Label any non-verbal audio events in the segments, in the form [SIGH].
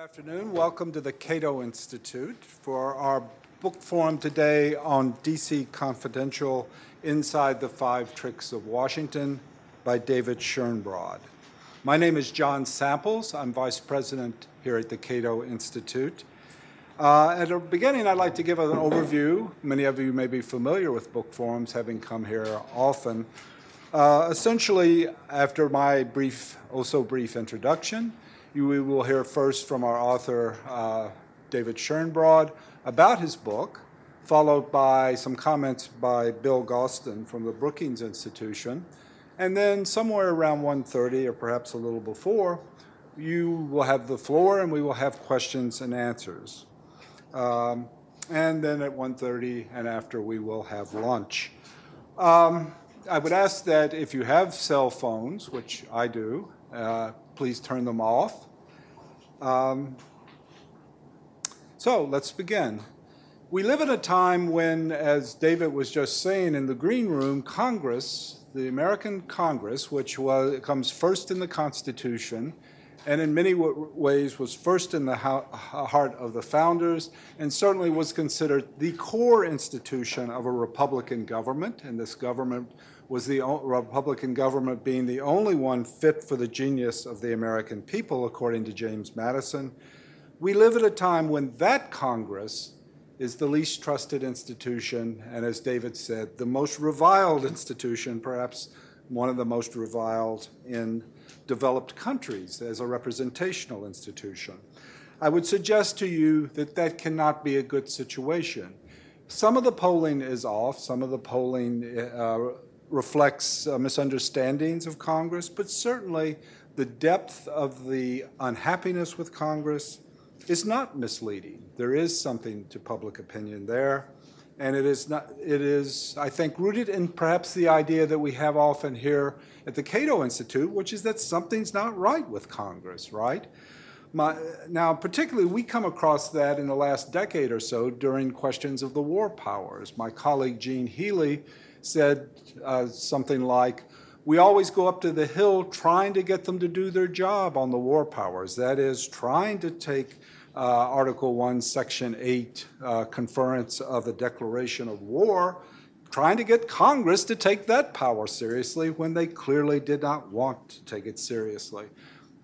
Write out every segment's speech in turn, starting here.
afternoon. Welcome to the Cato Institute for our book forum today on DC Confidential Inside the Five Tricks of Washington by David Schoenbrod. My name is John Samples. I'm Vice President here at the Cato Institute. Uh, at the beginning, I'd like to give an overview. Many of you may be familiar with book forums, having come here often. Uh, essentially, after my brief, also brief introduction, you, we will hear first from our author, uh, David Schoenbrod, about his book, followed by some comments by Bill Galston from the Brookings Institution. And then somewhere around 1.30 or perhaps a little before, you will have the floor and we will have questions and answers. Um, and then at 1.30 and after we will have lunch. Um, I would ask that if you have cell phones, which I do, uh, please turn them off. Um, so let's begin. We live in a time when, as David was just saying in the green room, Congress, the American Congress, which was, comes first in the Constitution, and in many ways was first in the heart of the founders, and certainly was considered the core institution of a Republican government. And this government was the Republican government being the only one fit for the genius of the American people, according to James Madison. We live at a time when that Congress is the least trusted institution, and as David said, the most reviled institution, perhaps one of the most reviled in developed countries as a representational institution. I would suggest to you that that cannot be a good situation. Some of the polling is off, some of the polling uh, reflects uh, misunderstandings of Congress, but certainly the depth of the unhappiness with Congress is not misleading. There is something to public opinion there. And it is, not, it is, I think, rooted in perhaps the idea that we have often here at the Cato Institute, which is that something's not right with Congress, right? My, now, particularly, we come across that in the last decade or so during questions of the war powers. My colleague Gene Healy said uh, something like, we always go up to the Hill trying to get them to do their job on the war powers. That is, trying to take uh, Article 1, Section 8 uh, conference of the Declaration of War, trying to get Congress to take that power seriously when they clearly did not want to take it seriously.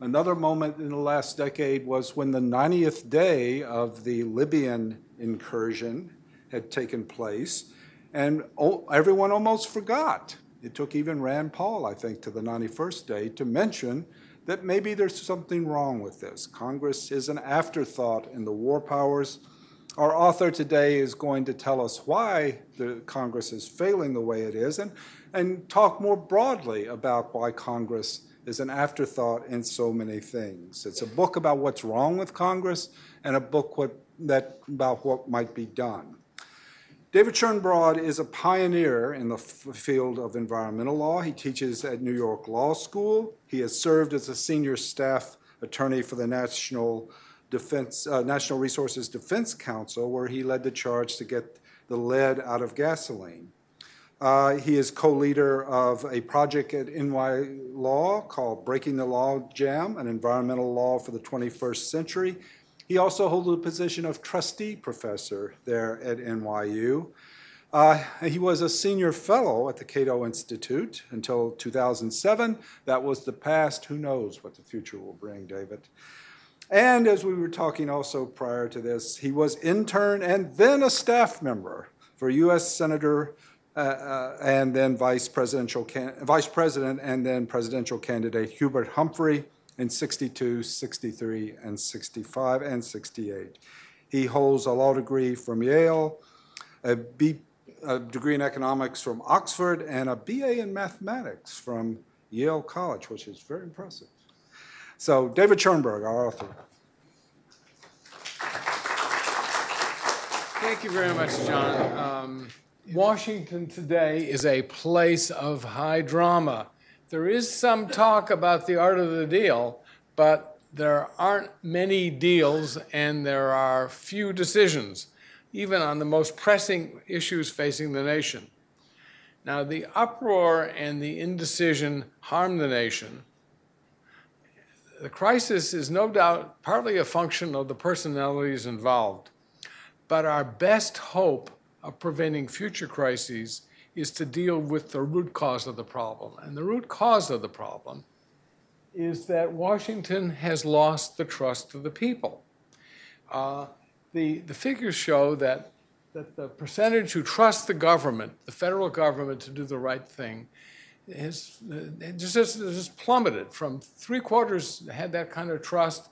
Another moment in the last decade was when the 90th day of the Libyan incursion had taken place and everyone almost forgot. It took even Rand Paul, I think, to the 91st day to mention that maybe there's something wrong with this. Congress is an afterthought in the war powers. Our author today is going to tell us why the Congress is failing the way it is and, and talk more broadly about why Congress is an afterthought in so many things. It's a book about what's wrong with Congress and a book what, that, about what might be done. David Schoenbrod is a pioneer in the field of environmental law. He teaches at New York Law School. He has served as a senior staff attorney for the National Defense, uh, National Resources Defense Council, where he led the charge to get the lead out of gasoline. Uh, he is co-leader of a project at NY Law called Breaking the Logjam, an environmental law for the 21st century. He also holds the position of trustee professor there at NYU. Uh, he was a senior fellow at the Cato Institute until 2007. That was the past. Who knows what the future will bring, David? And as we were talking also prior to this, he was intern and then a staff member for U.S. Senator uh, uh, and then vice presidential vice president and then presidential candidate Hubert Humphrey in 62, 63, and 65, and 68. He holds a law degree from Yale, a, B, a degree in economics from Oxford, and a BA in mathematics from Yale College, which is very impressive. So, David Schoenbrod, our author. Thank you very much, John. Um, Washington today is a place of high drama. There is some talk about the art of the deal, but there aren't many deals and there are few decisions, even on the most pressing issues facing the nation. Now, the uproar and the indecision harm the nation. the crisis is no doubt partly a function of the personalities involved, but our best hope of preventing future crises is to deal with the root cause of the problem. And the root cause of the problem is that Washington has lost the trust of the people. Uh, the, the figures show that, that the percentage who trust the government, the federal government, to do the right thing, has just, just plummeted from three quarters had that kind of trust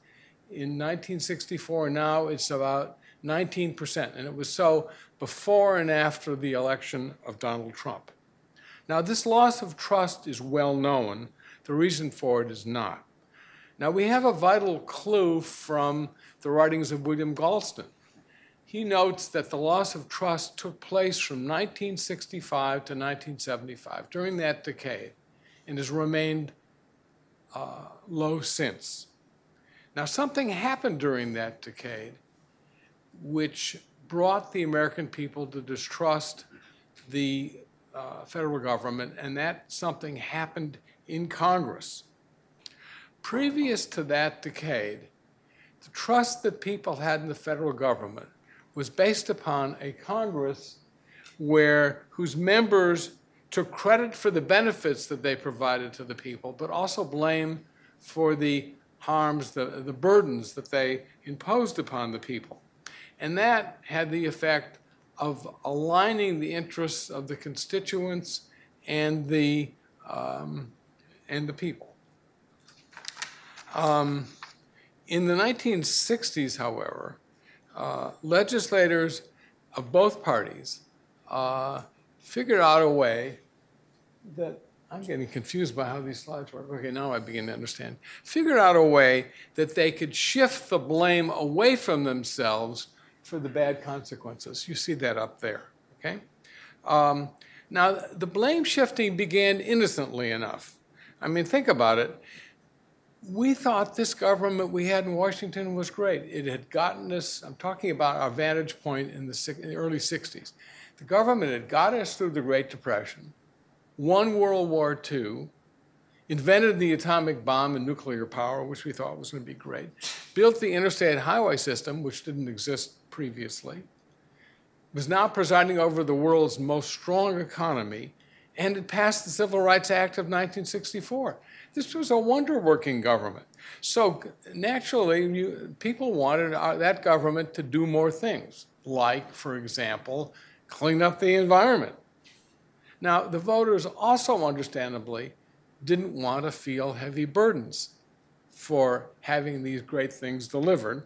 in 1964. Now it's about 19%. And it was so before and after the election of Donald Trump. Now, this loss of trust is well known. The reason for it is not. Now, we have a vital clue from the writings of William Galston. He notes that the loss of trust took place from 1965 to 1975, during that decade, and has remained uh, low since. Now, something happened during that decade which brought the American people to distrust the uh, federal government, and that something happened in Congress. Previous to that decade, the trust that people had in the federal government was based upon a Congress where whose members took credit for the benefits that they provided to the people, but also blame for the harms, the, the burdens that they imposed upon the people. And that had the effect of aligning the interests of the constituents and the, um, and the people. Um, in the 1960s, however, uh, legislators of both parties uh, figured out a way that I'm getting confused by how these slides work. Okay, now I begin to understand. Figured out a way that they could shift the blame away from themselves for the bad consequences. You see that up there, okay? Um, now, the blame shifting began innocently enough. I mean, think about it. We thought this government we had in Washington was great. It had gotten us, I'm talking about our vantage point in the, in the early 60s. The government had got us through the Great Depression, won World War II, invented the atomic bomb and nuclear power, which we thought was going to be great, built the interstate highway system, which didn't exist previously, was now presiding over the world's most strong economy, and had passed the Civil Rights Act of 1964. This was a wonder working government. So naturally, you, people wanted uh, that government to do more things, like, for example, clean up the environment. Now, the voters also understandably didn't want to feel heavy burdens for having these great things delivered.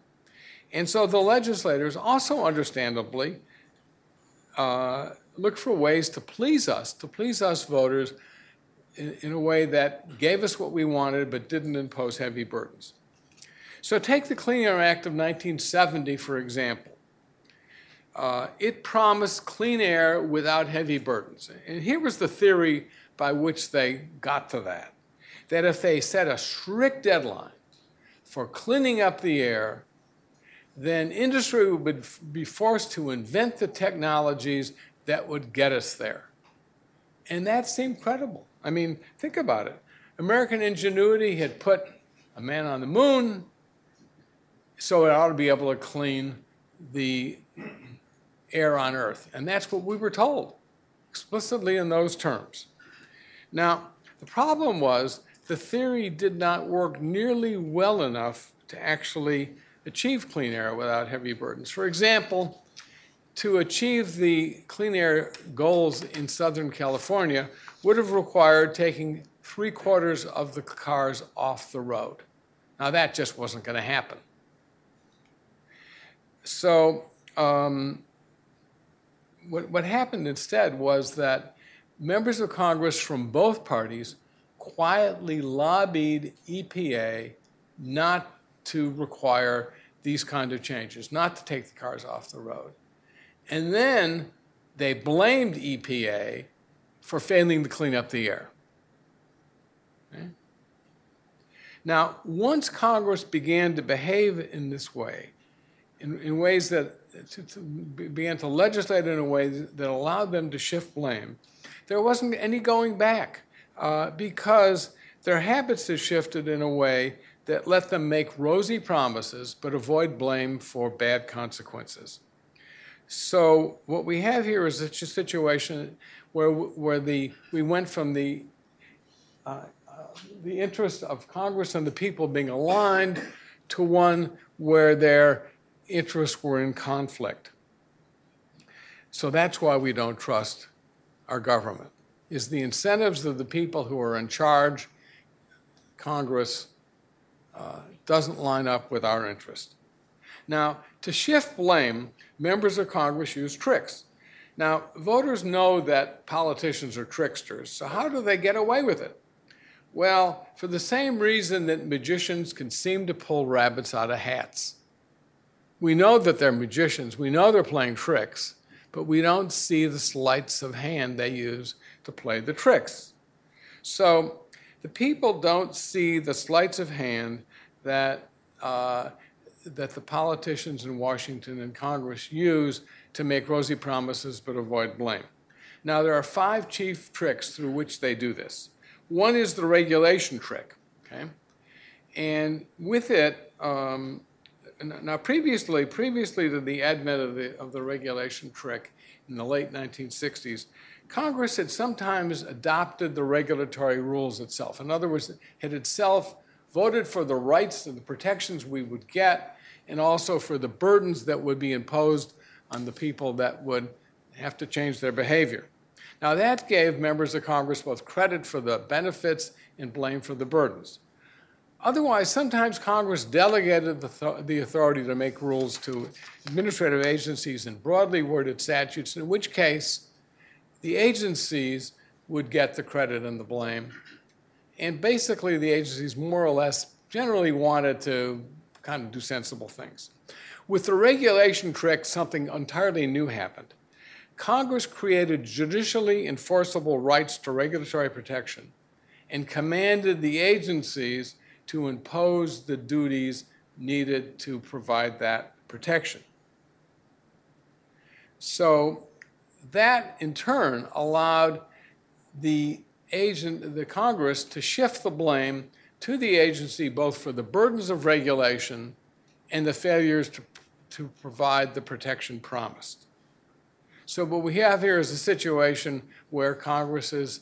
And so the legislators also understandably uh, look for ways to please us, to please us voters in, in, a way that gave us what we wanted but didn't impose heavy burdens. So take the Clean Air Act of 1970, for example. Uh, it promised clean air without heavy burdens. And here was the theory by which they got to that that if they set a strict deadline for cleaning up the air, then industry would be forced to invent the technologies that would get us there. And that seemed credible. I mean, think about it. American ingenuity had put a man on the moon, so it ought to be able to clean the air on Earth. And that's what we were told, explicitly in those terms. Now, the problem was the theory did not work nearly well enough to actually achieve clean air without heavy burdens. For example, to achieve the clean air goals in Southern California would have required taking three quarters of the cars off the road. Now, that just wasn't going to happen. So, um, what, what happened instead was that members of Congress from both parties quietly lobbied EPA not to require these kind of changes, not to take the cars off the road. And then they blamed EPA for failing to clean up the air. Okay? Now, once Congress began to behave in this way, in, in ways that to, to began to legislate in a way that allowed them to shift blame, there wasn't any going back uh, because their habits had shifted in a way that let them make rosy promises but avoid blame for bad consequences. So what we have here is a situation where, where the, we went from the, uh, uh, the interest of Congress and the people being aligned to one where their interests were in conflict. So that's why we don't trust our government, is the incentives of the people who are in charge, Congress, uh, doesn't line up with our interest. Now, to shift blame, members of Congress use tricks. Now, voters know that politicians are tricksters, so how do they get away with it? Well, for the same reason that magicians can seem to pull rabbits out of hats. We know that they're magicians, we know they're playing tricks, but we don't see the sleights of hand they use to play the tricks. So the people don't see the sleights of hand that, uh, that the politicians in Washington and Congress use to make rosy promises but avoid blame. Now, there are five chief tricks through which they do this. One is the regulation trick, okay? And with it, um, now previously, previously to the advent of the, of the regulation trick in the late 1960s, Congress had sometimes adopted the regulatory rules itself. In other words, had itself voted for the rights and the protections we would get, and also for the burdens that would be imposed on the people that would have to change their behavior. Now, that gave members of Congress both credit for the benefits and blame for the burdens. Otherwise, sometimes Congress delegated the, th- the authority to make rules to administrative agencies in broadly worded statutes, in which case the agencies would get the credit and the blame. And basically, the agencies more or less generally wanted to kind of do sensible things. With the regulation trick, something entirely new happened. Congress created judicially enforceable rights to regulatory protection and commanded the agencies to impose the duties needed to provide that protection. So that in turn allowed the agent, the Congress, to shift the blame to the agency both for the burdens of regulation and the failures to, to provide the protection promised. So what we have here is a situation where Congress is,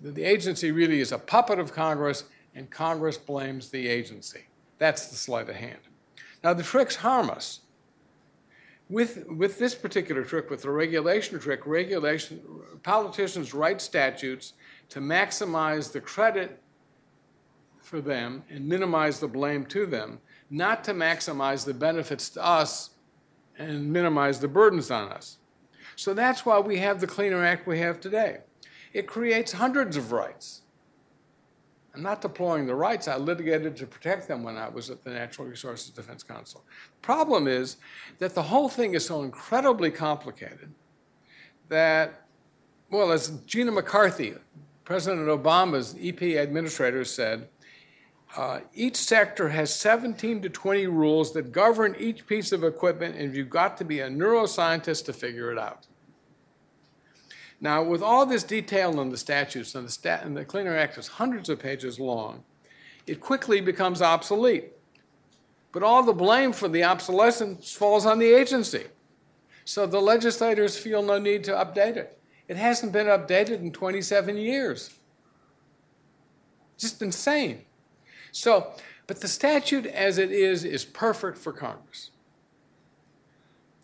the agency really is a puppet of Congress and Congress blames the agency. That's the sleight of hand. Now, the tricks harm us. With, with this particular trick, with the regulation trick, regulation, politicians write statutes to maximize the credit for them and minimize the blame to them, not to maximize the benefits to us and minimize the burdens on us. So that's why we have the Clean Air Act we have today. It creates hundreds of rights I'm not deploying the rights. I litigated to protect them when I was at the Natural Resources Defense Council. Problem is that the whole thing is so incredibly complicated that, well, as Gina McCarthy, President Obama's EP administrator, said, uh, each sector has 17 to 20 rules that govern each piece of equipment, and you've got to be a neuroscientist to figure it out. Now, with all this detail in the statutes, and the, stat, and the Clean Air Act is hundreds of pages long, it quickly becomes obsolete. But all the blame for the obsolescence falls on the agency. So the legislators feel no need to update it. It hasn't been updated in 27 years. Just insane. So, but the statute as it is is perfect for Congress.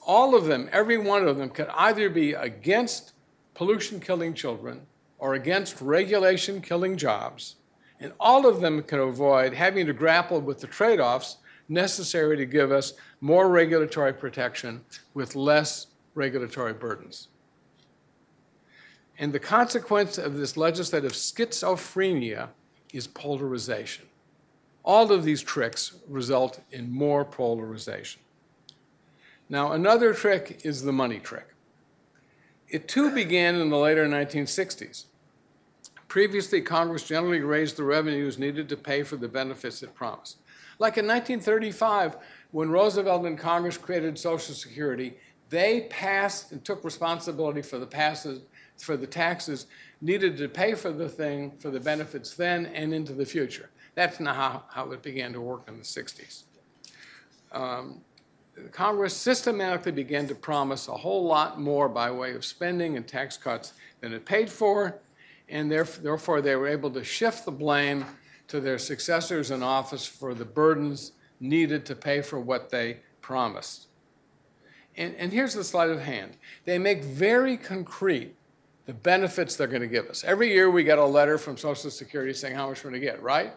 All of them, every one of them, could either be against pollution killing children or against regulation killing jobs, and all of them can avoid having to grapple with the trade offs necessary to give us more regulatory protection with less regulatory burdens. And the consequence of this legislative schizophrenia is polarization. All of these tricks result in more polarization. Now, another trick is the money trick. It too began in the later 1960s. Previously, Congress generally raised the revenues needed to pay for the benefits it promised. Like in 1935, when Roosevelt and Congress created Social Security, they passed and took responsibility for the passes, for the taxes needed to pay for the thing, for the benefits then and into the future. That's not how, how it began to work in the 60s. Um, Congress systematically began to promise a whole lot more by way of spending and tax cuts than it paid for, and therefore they were able to shift the blame to their successors in office for the burdens needed to pay for what they promised. And, and here's the sleight of hand they make very concrete the benefits they're going to give us. Every year we get a letter from Social Security saying how much we're going to get, right?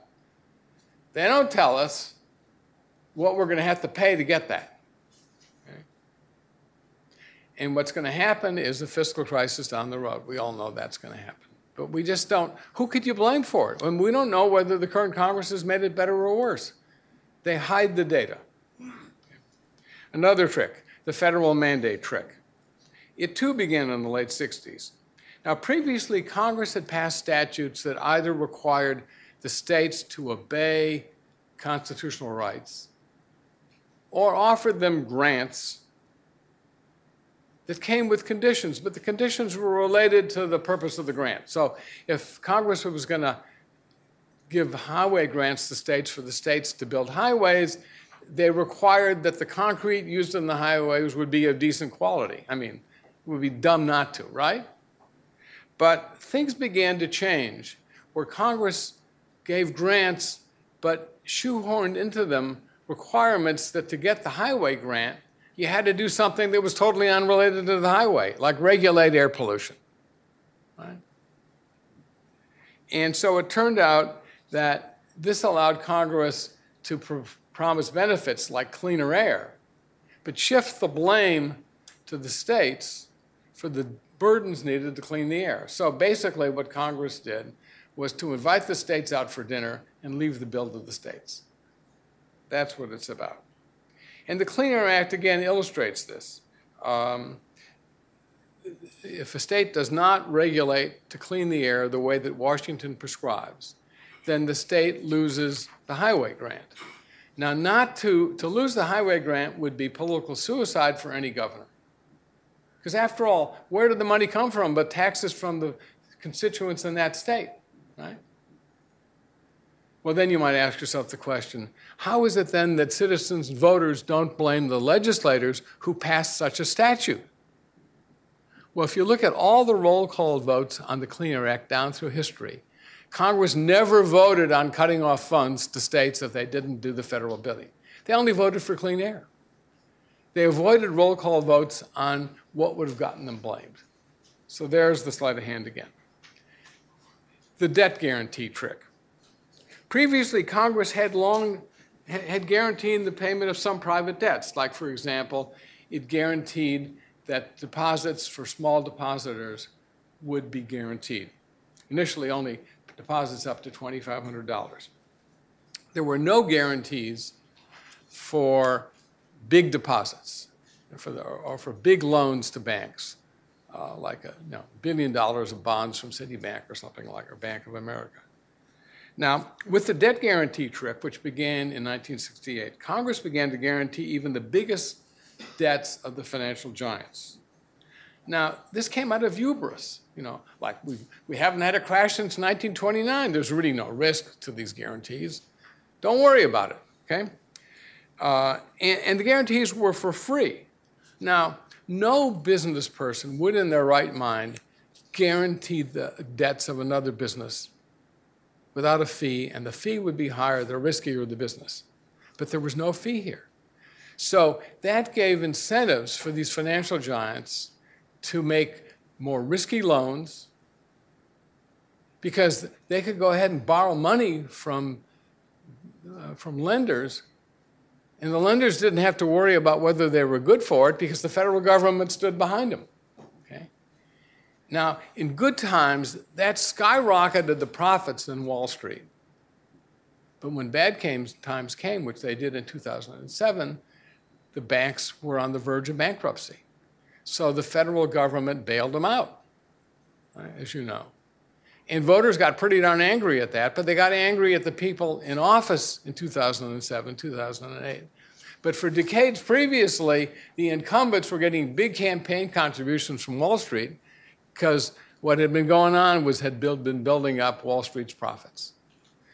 They don't tell us what we're going to have to pay to get that. And what's going to happen is a fiscal crisis down the road. We all know that's going to happen. But we just don't. Who could you blame for it? And we don't know whether the current Congress has made it better or worse. They hide the data. Another trick, the federal mandate trick. It too began in the late 60s. Now, previously, Congress had passed statutes that either required the states to obey constitutional rights or offered them grants that came with conditions, but the conditions were related to the purpose of the grant. So if Congress was going to give highway grants to states for the states to build highways, they required that the concrete used in the highways would be of decent quality. I mean, it would be dumb not to, right? But things began to change where Congress gave grants but shoehorned into them requirements that to get the highway grant, you had to do something that was totally unrelated to the highway, like regulate air pollution. Right? And so it turned out that this allowed Congress to pr- promise benefits like cleaner air, but shift the blame to the states for the burdens needed to clean the air. So basically, what Congress did was to invite the states out for dinner and leave the bill to the states. That's what it's about. And the Clean Air Act again illustrates this. Um, if a state does not regulate to clean the air the way that Washington prescribes, then the state loses the highway grant. Now, not to, to lose the highway grant would be political suicide for any governor. Because after all, where did the money come from but taxes from the constituents in that state, right? Well, then you might ask yourself the question how is it then that citizens and voters don't blame the legislators who passed such a statute? Well, if you look at all the roll call votes on the Clean Air Act down through history, Congress never voted on cutting off funds to states if they didn't do the federal billing. They only voted for clean air. They avoided roll call votes on what would have gotten them blamed. So there's the sleight of hand again. The debt guarantee trick. Previously, Congress had long had guaranteed the payment of some private debts, like, for example, it guaranteed that deposits for small depositors would be guaranteed. Initially, only deposits up to $2,500. There were no guarantees for big deposits for the, or for big loans to banks, uh, like a you know, billion dollars of bonds from Citibank or something like, or Bank of America. Now, with the debt guarantee trick, which began in 1968, Congress began to guarantee even the biggest debts of the financial giants. Now, this came out of hubris. You know, like we, we haven't had a crash since 1929. There's really no risk to these guarantees. Don't worry about it, okay? Uh, and, and the guarantees were for free. Now, no business person would, in their right mind, guarantee the debts of another business without a fee, and the fee would be higher the riskier the business. But there was no fee here. So that gave incentives for these financial giants to make more risky loans because they could go ahead and borrow money from, uh, from lenders and the lenders didn't have to worry about whether they were good for it because the federal government stood behind them. Now, in good times, that skyrocketed the profits in Wall Street. But when bad came, times came, which they did in 2007, the banks were on the verge of bankruptcy. So the federal government bailed them out, as you know. And voters got pretty darn angry at that, but they got angry at the people in office in 2007, 2008. But for decades previously, the incumbents were getting big campaign contributions from Wall Street because what had been going on was had build, been building up Wall Street's profits.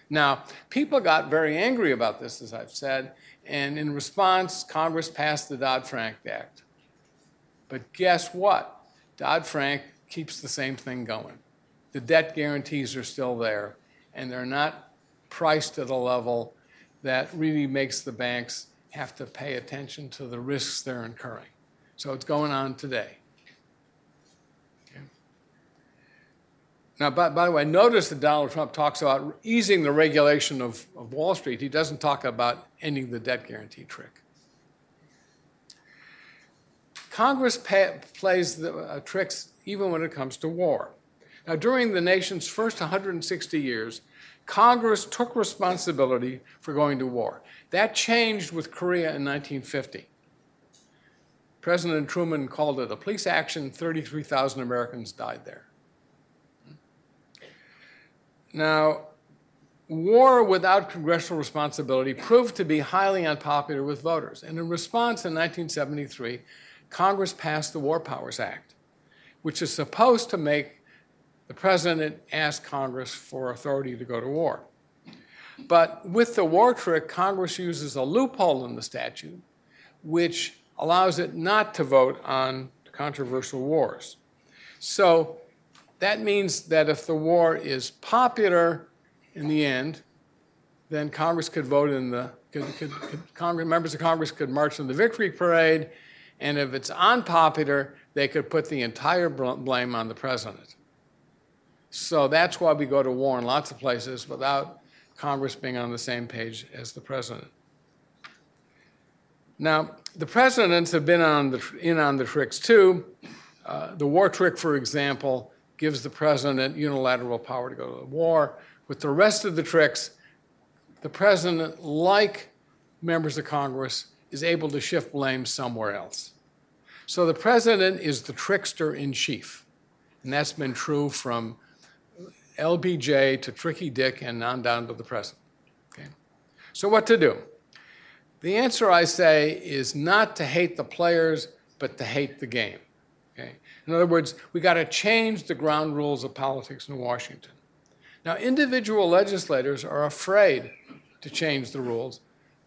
Now, people got very angry about this, as I've said, and in response, Congress passed the Dodd Frank Act. But guess what? Dodd Frank keeps the same thing going. The debt guarantees are still there, and they're not priced at a level that really makes the banks have to pay attention to the risks they're incurring. So it's going on today. Now, by, by the way, notice that Donald Trump talks about easing the regulation of, of Wall Street. He doesn't talk about ending the debt guarantee trick. Congress plays the uh, tricks even when it comes to war. Now, during the nation's first 160 years, Congress took responsibility for going to war. That changed with Korea in 1950. President Truman called it a police action. 33,000 Americans died there. Now, war without congressional responsibility proved to be highly unpopular with voters. And in response in 1973, Congress passed the War Powers Act, which is supposed to make the president ask Congress for authority to go to war. But with the war trick, Congress uses a loophole in the statute which allows it not to vote on controversial wars. So that means that if the war is popular in the end, then Congress could vote in the, could, could, could Congress, members of Congress could march in the victory parade, and if it's unpopular, they could put the entire blame on the president. So that's why we go to war in lots of places without Congress being on the same page as the president. Now, the presidents have been on the, in on the tricks too. Uh, the war trick, for example, gives the president unilateral power to go to war. With the rest of the tricks, the president, like members of Congress, is able to shift blame somewhere else. So the president is the trickster in chief. And that's been true from LBJ to Tricky Dick and on down to the present. Okay? So, what to do? The answer, I say, is not to hate the players, but to hate the game. In other words, we got to change the ground rules of politics in Washington. Now, individual legislators are afraid to change the rules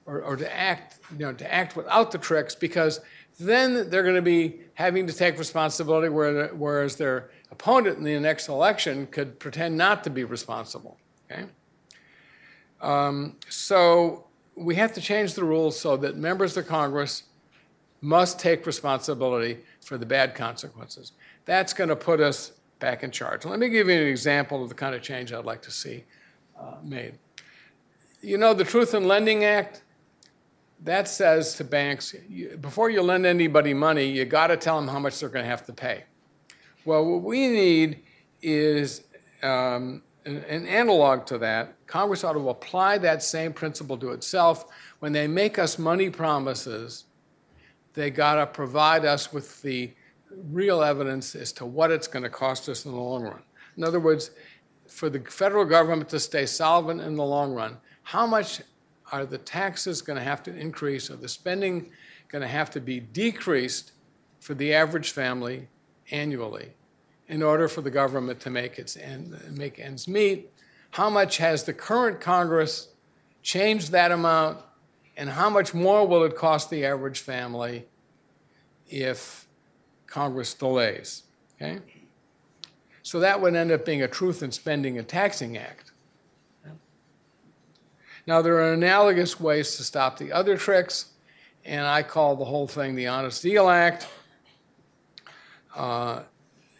or, or to act, you know, to act without the tricks because then they're going to be having to take responsibility, whereas their opponent in the next election could pretend not to be responsible. Okay? Um, so we have to change the rules so that members of Congress must take responsibility for the bad consequences. That's going to put us back in charge. Let me give you an example of the kind of change I'd like to see uh, made. You know, the Truth in Lending Act, that says to banks, you, before you lend anybody money, you got to tell them how much they're going to have to pay. Well, what we need is um, an, an analog to that. Congress ought to apply that same principle to itself. When they make us money promises, they got to provide us with the real evidence as to what it's going to cost us in the long run. In other words, for the federal government to stay solvent in the long run, how much are the taxes going to have to increase or the spending going to have to be decreased for the average family annually in order for the government to make its end, make ends meet. How much has the current Congress changed that amount, and how much more will it cost the average family if Congress delays? Okay? So that would end up being a Truth in Spending and Taxing Act. Now, there are analogous ways to stop the other tricks, and I call the whole thing the Honest Deal Act. Uh,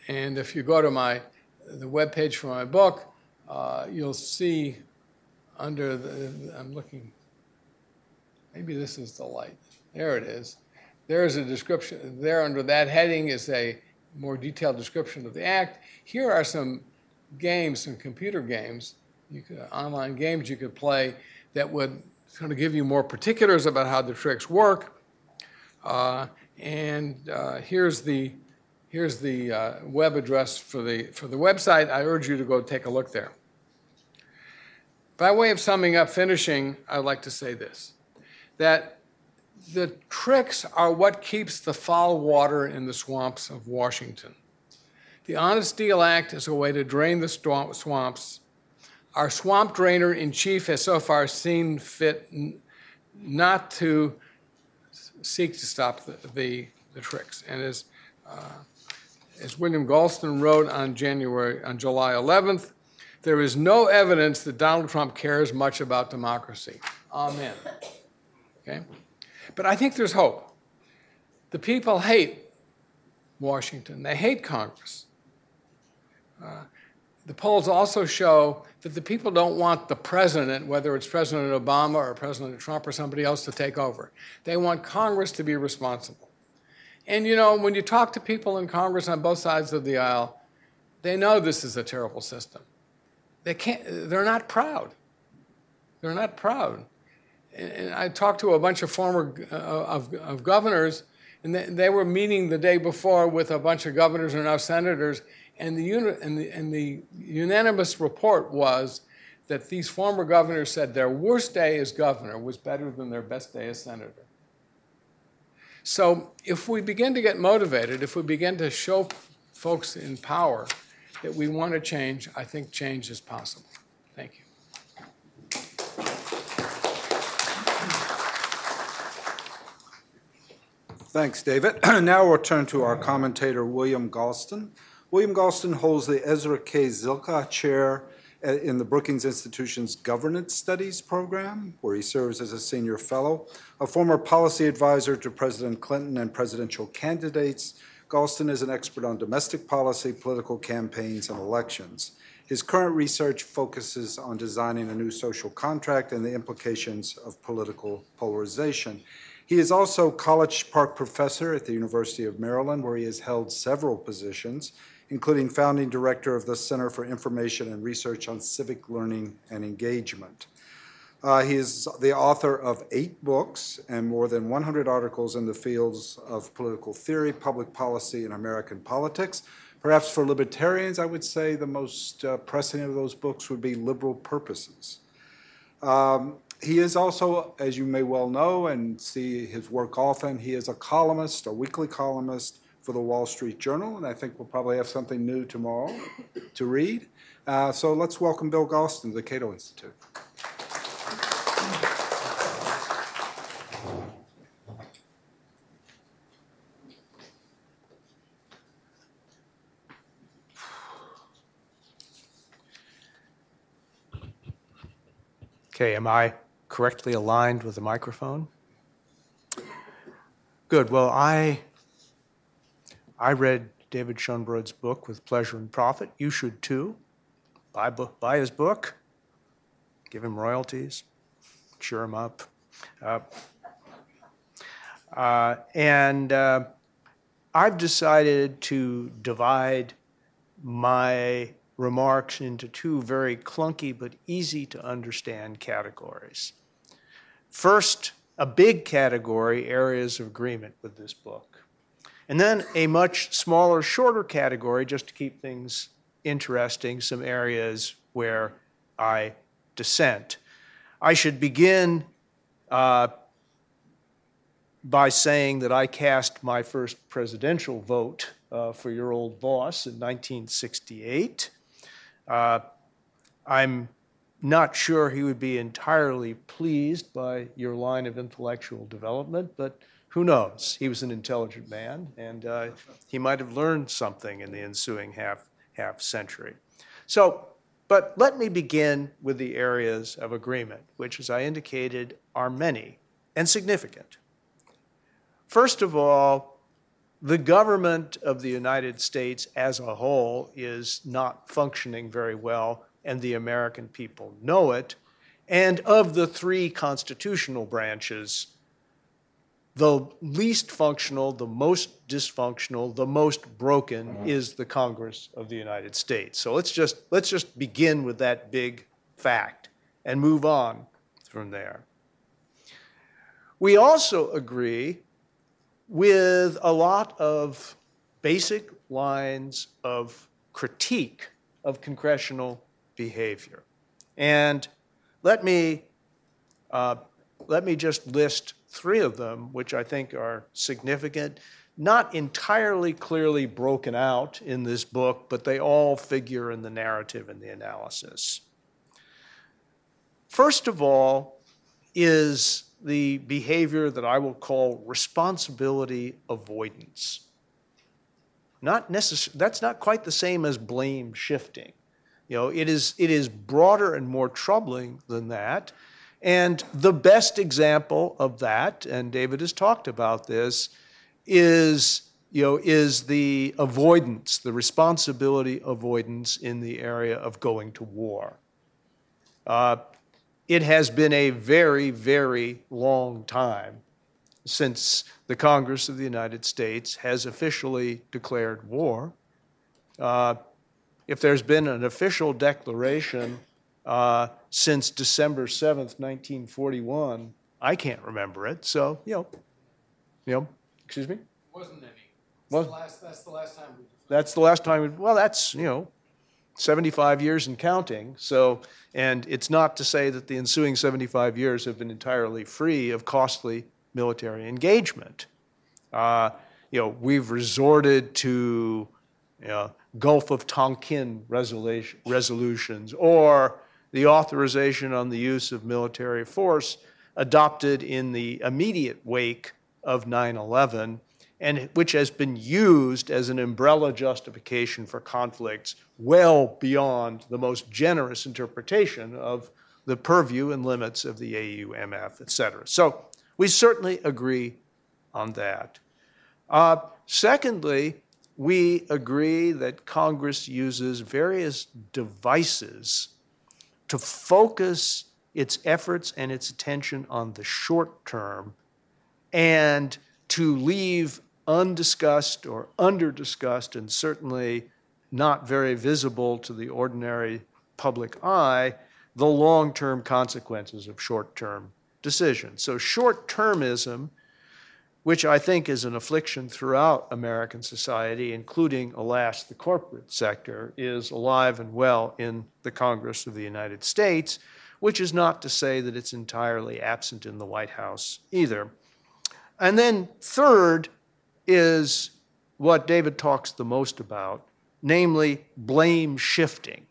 and if you go to my the web page for my book, uh, you'll see under the I'm looking. Maybe this is the light. There it is. There is a description. There under that heading is a more detailed description of the act. Here are some games, some computer games, could, online games you could play that would kind of give you more particulars about how the tricks work. Uh, and uh, here's the Here's the uh, web address for the, for the website. I urge you to go take a look there. By way of summing up, finishing, I'd like to say this that the tricks are what keeps the foul water in the swamps of Washington. The Honest Deal Act is a way to drain the swamps. our swamp drainer in chief has so far seen fit not to seek to stop the, the, the tricks. And as, uh, as William Galston wrote on January, on July 11th, there is no evidence that Donald Trump cares much about democracy. Amen. Okay? But I think there's hope. The people hate Washington, they hate Congress. Uh, the polls also show that the people don't want the president, whether it's President Obama or President Trump or somebody else, to take over. They want Congress to be responsible. And you know, when you talk to people in Congress on both sides of the aisle, they know this is a terrible system. They can't, they're not proud. They're not proud. And I talked to a bunch of former uh, of, of governors, and they, they were meeting the day before with a bunch of governors and now senators, and the, uni- and, the, and the unanimous report was that these former governors said their worst day as governor was better than their best day as senator. So if we begin to get motivated, if we begin to show folks in power that we want to change, I think change is possible. Thank you. Thanks, David. [CLEARS THROAT] Now we'll turn to our commentator, William Galston. William Galston holds the Ezra K. Zilkha Chair in the Brookings Institution's Governance Studies program, where he serves as a senior fellow. A former policy advisor to President Clinton and presidential candidates, Galston is an expert on domestic policy, political campaigns, and elections. His current research focuses on designing a new social contract and the implications of political polarization. He is also College Park professor at the University of Maryland, where he has held several positions, including founding director of the Center for Information and Research on Civic Learning and Engagement. Uh, he is the author of eight books and more than 100 articles in the fields of political theory, public policy, and American politics. Perhaps for libertarians, I would say the most uh, pressing of those books would be Liberal Purposes. Um, he is also, as you may well know and see his work often, he is a columnist, a weekly columnist for the Wall Street Journal, and I think we'll probably have something new tomorrow to read. Uh, so let's welcome Bill Galston to the Cato Institute. Okay, am I correctly aligned with the microphone? Good. Well, I I read David Schoenbrod's book with pleasure and profit. You should too. Buy buy his book. Give him royalties. Cheer him up. Uh, uh, and uh, I've decided to divide my remarks into two very clunky but easy to understand categories. First, a big category, areas of agreement with this book. And then a much smaller, shorter category, just to keep things interesting, some areas where I dissent. I should begin uh, by saying that I cast my first presidential vote uh, for your old boss in 1968. Uh, I'm not sure he would be entirely pleased by your line of intellectual development, but who knows? He was an intelligent man, and uh, he might have learned something in the ensuing half, half century. So, but let me begin with the areas of agreement, which, as I indicated, are many and significant. First of all, the government of the United States as a whole is not functioning very well, and the American people know it. And of the three constitutional branches, the least functional, the most dysfunctional, the most broken mm-hmm. is the Congress of the United States. So let's just, let's just begin with that big fact and move on from there. We also agree with a lot of basic lines of critique of congressional behavior. And let me, uh, let me just list three of them, which I think are significant, not entirely clearly broken out in this book, but they all figure in the narrative and the analysis. First of all, is the behavior that I will call responsibility avoidance. Not necess- that's not quite the same as blame shifting. You know, it is, it is broader and more troubling than that. And the best example of that, and David has talked about this, is, you know, is the avoidance, the responsibility avoidance in the area of going to war. Uh, it has been a very, very long time since the Congress of the United States has officially declared war. Uh, if there's been an official declaration uh, since December 7th, 1941, I can't remember it. So, you know, you know, excuse me? Wasn't any. Well- the last, that's the last time we. That's the last time, we- well, that's, you know, 75 years and counting. So, and it's not to say that the ensuing 75 years have been entirely free of costly military engagement. Uh, you know, we've resorted to, know, Gulf of Tonkin resolution, resolutions or the authorization on the use of military force adopted in the immediate wake of 9 11 and which has been used as an umbrella justification for conflicts well beyond the most generous interpretation of the purview and limits of the AUMF, et cetera. So we certainly agree on that. Uh, secondly, we agree that Congress uses various devices to focus its efforts and its attention on the short term and to leave undiscussed or underdiscussed and certainly not very visible to the ordinary public eye the long term consequences of short term decisions. So, short termism, which I think is an affliction throughout American society, including, alas, the corporate sector, is alive and well in the Congress of the United States, which is not to say that it's entirely absent in the White House either. And then, third, is what David talks the most about, namely blame shifting.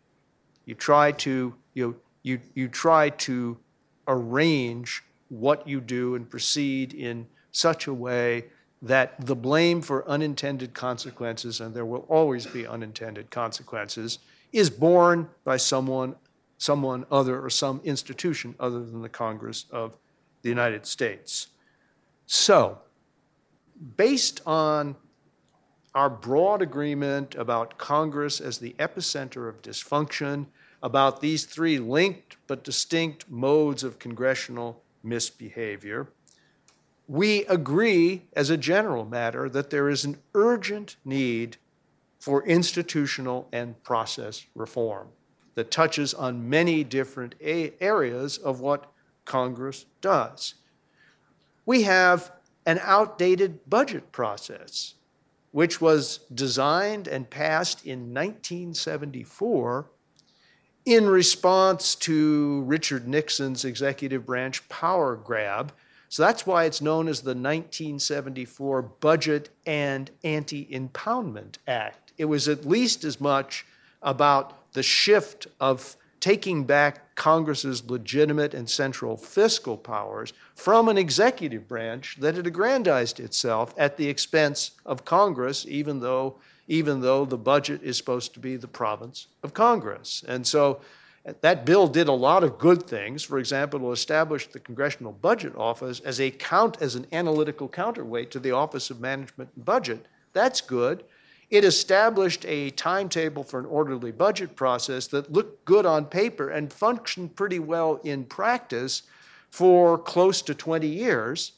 You try to you you you try to arrange what you do and proceed in such a way that the blame for unintended consequences, and there will always be unintended consequences, is borne by someone, someone other or some institution other than the Congress of the United States. So, based on our broad agreement about Congress as the epicenter of dysfunction, about these three linked but distinct modes of congressional misbehavior, we agree as a general matter that there is an urgent need for institutional and process reform that touches on many different areas of what Congress does. We have an outdated budget process, which was designed and passed in 1974 in response to Richard Nixon's executive branch power grab. So that's why it's known as the 1974 Budget and Anti Impoundment Act. It was at least as much about the shift of taking back Congress's legitimate and central fiscal powers from an executive branch that had aggrandized itself at the expense of Congress, even though, even though the budget is supposed to be the province of Congress. And so that bill did a lot of good things. For example, it established the Congressional Budget Office as a count as an analytical counterweight to the Office of Management and Budget. That's good. It established a timetable for an orderly budget process that looked good on paper and functioned pretty well in practice for close to 20 years.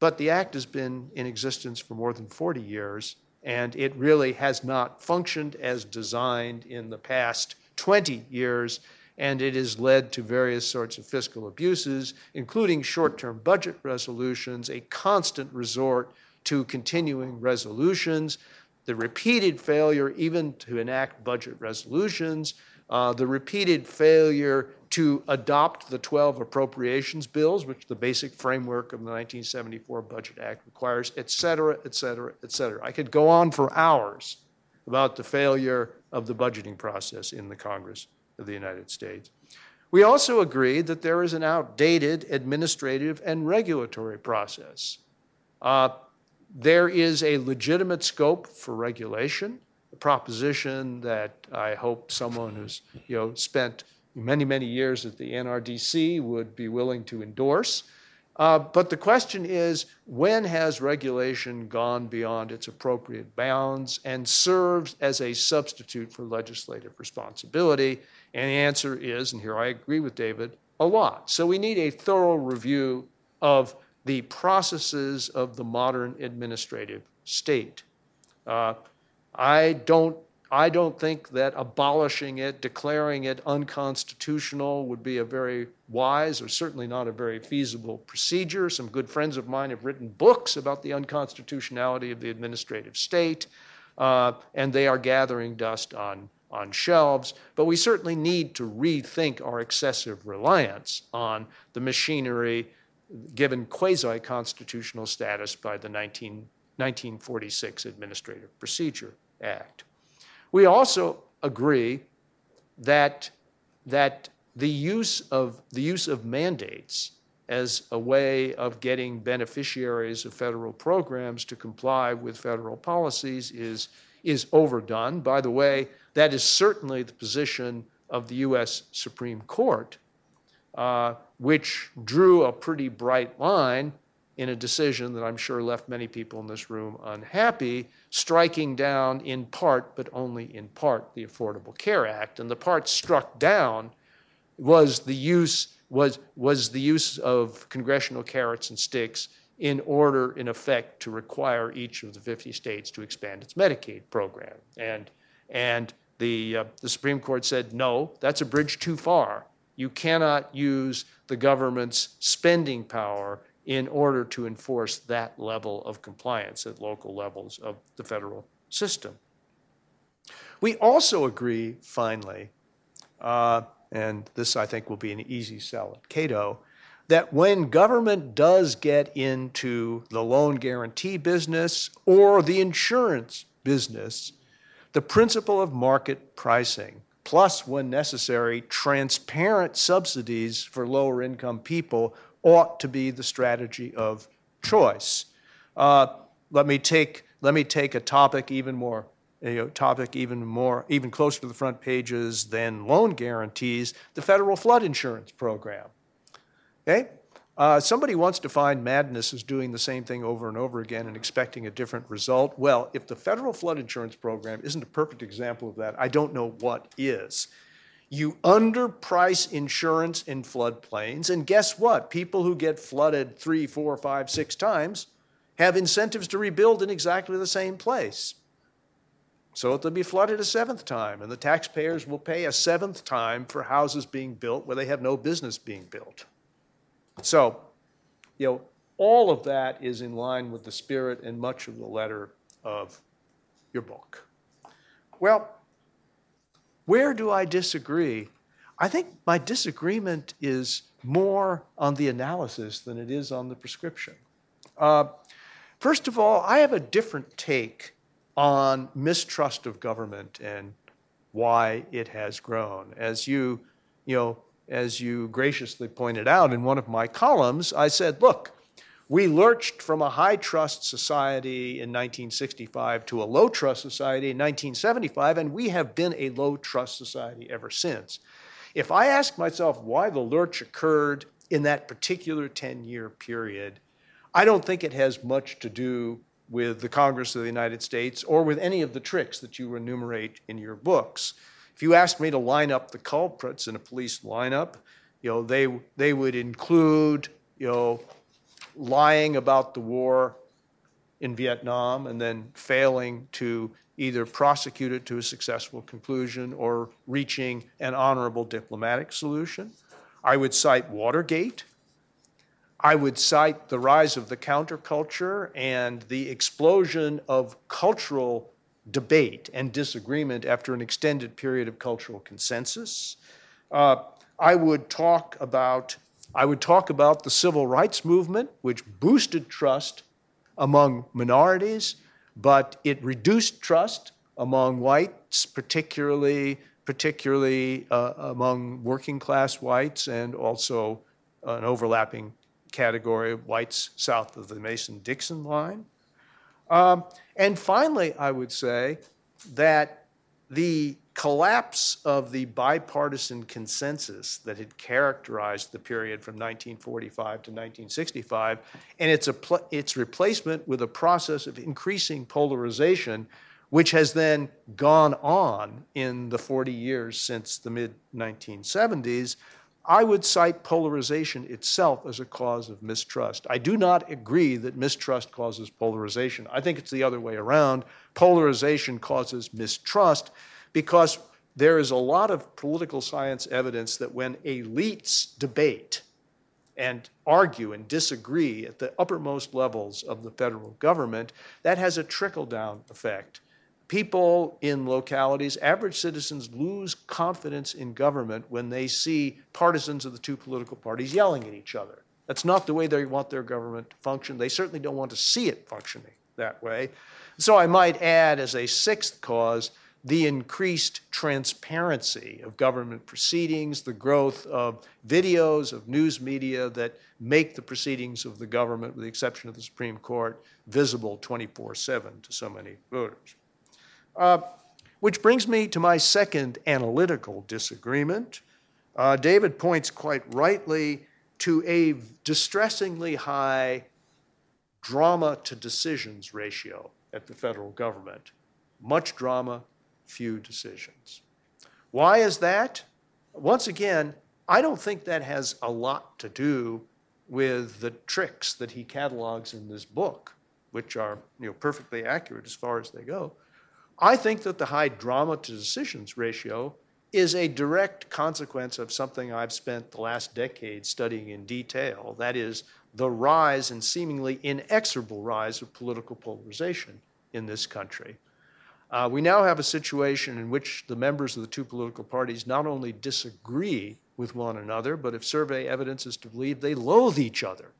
But the act has been in existence for more than 40 years, and it really has not functioned as designed in the past 20 years, and it has led to various sorts of fiscal abuses, including short term budget resolutions, a constant resort to continuing resolutions the repeated failure even to enact budget resolutions, uh, the repeated failure to adopt the 12 appropriations bills, which the basic framework of the 1974 Budget Act requires, et cetera, et cetera, et cetera. I could go on for hours about the failure of the budgeting process in the Congress of the United States. We also agree that there is an outdated administrative and regulatory process. Uh, there is a legitimate scope for regulation, a proposition that I hope someone who's you know, spent many, many years at the NRDC would be willing to endorse. Uh, but the question is when has regulation gone beyond its appropriate bounds and serves as a substitute for legislative responsibility? And the answer is, and here I agree with David, a lot. So we need a thorough review of the processes of the modern administrative state. Uh, I don't I don't think that abolishing it, declaring it unconstitutional would be a very wise or certainly not a very feasible procedure. Some good friends of mine have written books about the unconstitutionality of the administrative state, uh, and they are gathering dust on, on shelves. But we certainly need to rethink our excessive reliance on the machinery given quasi constitutional status by the 19, 1946 Administrative Procedure Act. We also agree that, that the, use of, the use of mandates as a way of getting beneficiaries of federal programs to comply with federal policies is, is overdone. By the way, that is certainly the position of the U.S. Supreme Court, uh, which drew a pretty bright line in a decision that I'm sure left many people in this room unhappy, striking down in part, but only in part, the Affordable Care Act. And the part struck down was the use was, was the use of congressional carrots and sticks in order, in effect, to require each of the 50 states to expand its Medicaid program. And, and the, uh, the Supreme Court said, no, that's a bridge too far. You cannot use the government's spending power in order to enforce that level of compliance at local levels of the federal system. We also agree, finally, uh, and this I think will be an easy sell at Cato, that when government does get into the loan guarantee business or the insurance business, the principle of market pricing, plus, when necessary, transparent subsidies for lower income people ought to be the strategy of choice. Uh, let me take let me take a topic even more know, topic even more even closer to the front pages than loan guarantees the federal flood insurance program. Okay? Uh, somebody wants to find madness is doing the same thing over and over again and expecting a different result. Well if the federal flood insurance program isn't a perfect example of that i don't know what is you underprice insurance in floodplains, and guess what? People who get flooded three, four, five, six times have incentives to rebuild in exactly the same place. So they'll be flooded a seventh time, and the taxpayers will pay a seventh time for houses being built where they have no business being built. So, you know, all of that is in line with the spirit and much of the letter of your book. Well, where do I disagree? I think my disagreement is more on the analysis than it is on the prescription. Uh, first of all, I have a different take on mistrust of government and why it has grown. As you, you know, as you graciously pointed out in one of my columns, I said, look, we lurched from a high trust society in 1965 to a low trust society in 1975, and we have been a low trust society ever since. If I ask myself why the lurch occurred in that particular 10 year period, I don't think it has much to do with the Congress of the United States or with any of the tricks that you enumerate in your books. If you asked me to line up the culprits in a police lineup, you know, they, they would include, you know, lying about the war in Vietnam and then failing to either prosecute it to a successful conclusion or reaching an honorable diplomatic solution. I would cite Watergate. I would cite the rise of the counterculture and the explosion of cultural debate and disagreement after an extended period of cultural consensus. Uh, I would talk about I would talk about the civil rights movement, which boosted trust among minorities, but it reduced trust among whites, particularly particularly uh, among working class whites and also an overlapping category of whites south of the Mason Dixon line. Um, and finally, I would say that the collapse of the bipartisan consensus that had characterized the period from 1945 to 1965 and its, its replacement with a process of increasing polarization which has then gone on in the 40 years since the mid 1970s, I would cite polarization itself as a cause of mistrust. I do not agree that mistrust causes polarization. I think it's the other way around. Polarization causes mistrust because there is a lot of political science evidence that when elites debate and argue and disagree at the uppermost levels of the federal government, that has a trickle down effect people in localities, average citizens, lose confidence in government when they see partisans of the two political parties yelling at each other. That's not the way they want their government to function. They certainly don't want to see it functioning that way. So I might add, as a sixth cause, the increased transparency of government proceedings, the growth of videos, of news media that make the proceedings of the government, with the exception of the Supreme Court, visible 24 7 to so many voters. Uh, which brings me to my second analytical disagreement. Uh, David points quite rightly to a distressingly high drama to decisions ratio at the federal government. Much drama, few decisions. Why is that? Once again, I don't think that has a lot to do with the tricks that he catalogs in this book, which are you know, perfectly accurate as far as they go. I think that the high drama to decisions ratio is a direct consequence of something I've spent the last decade studying in detail. That is, the rise and seemingly inexorable rise of political polarization in this country. Uh, we now have a situation in which the members of the two political parties not only disagree with one another, but if survey evidence is to believe, they loathe each other.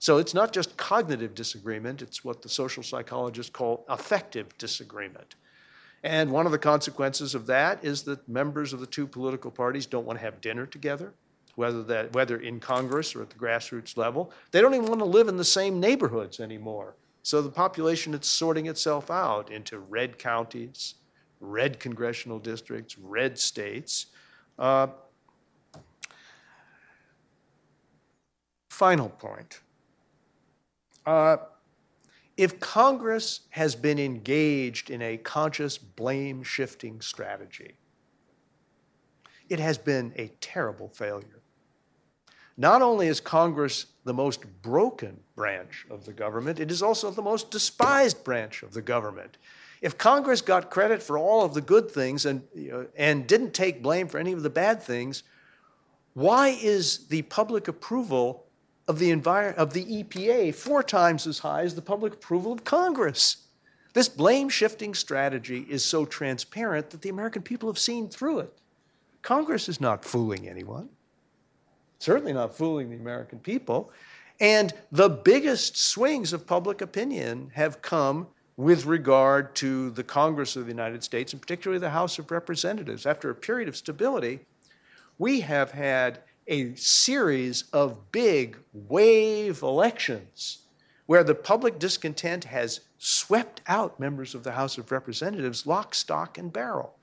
So it's not just cognitive disagreement, it's what the social psychologists call affective disagreement. And one of the consequences of that is that members of the two political parties don't want to have dinner together, whether, that, whether in Congress or at the grassroots level. They don't even want to live in the same neighborhoods anymore. So the population is sorting itself out into red counties, red congressional districts, red states. Uh, final point. Uh, if Congress has been engaged in a conscious blame shifting strategy, it has been a terrible failure. Not only is Congress the most broken branch of the government, it is also the most despised branch of the government. If Congress got credit for all of the good things and, you know, and didn't take blame for any of the bad things, why is the public approval of the, envir- of the EPA four times as high as the public approval of Congress. This blame shifting strategy is so transparent that the American people have seen through it. Congress is not fooling anyone, certainly not fooling the American people. And the biggest swings of public opinion have come with regard to the Congress of the United States, and particularly the House of Representatives. After a period of stability, we have had a series of big wave elections where the public discontent has swept out members of the House of Representatives lock, stock, and barrel.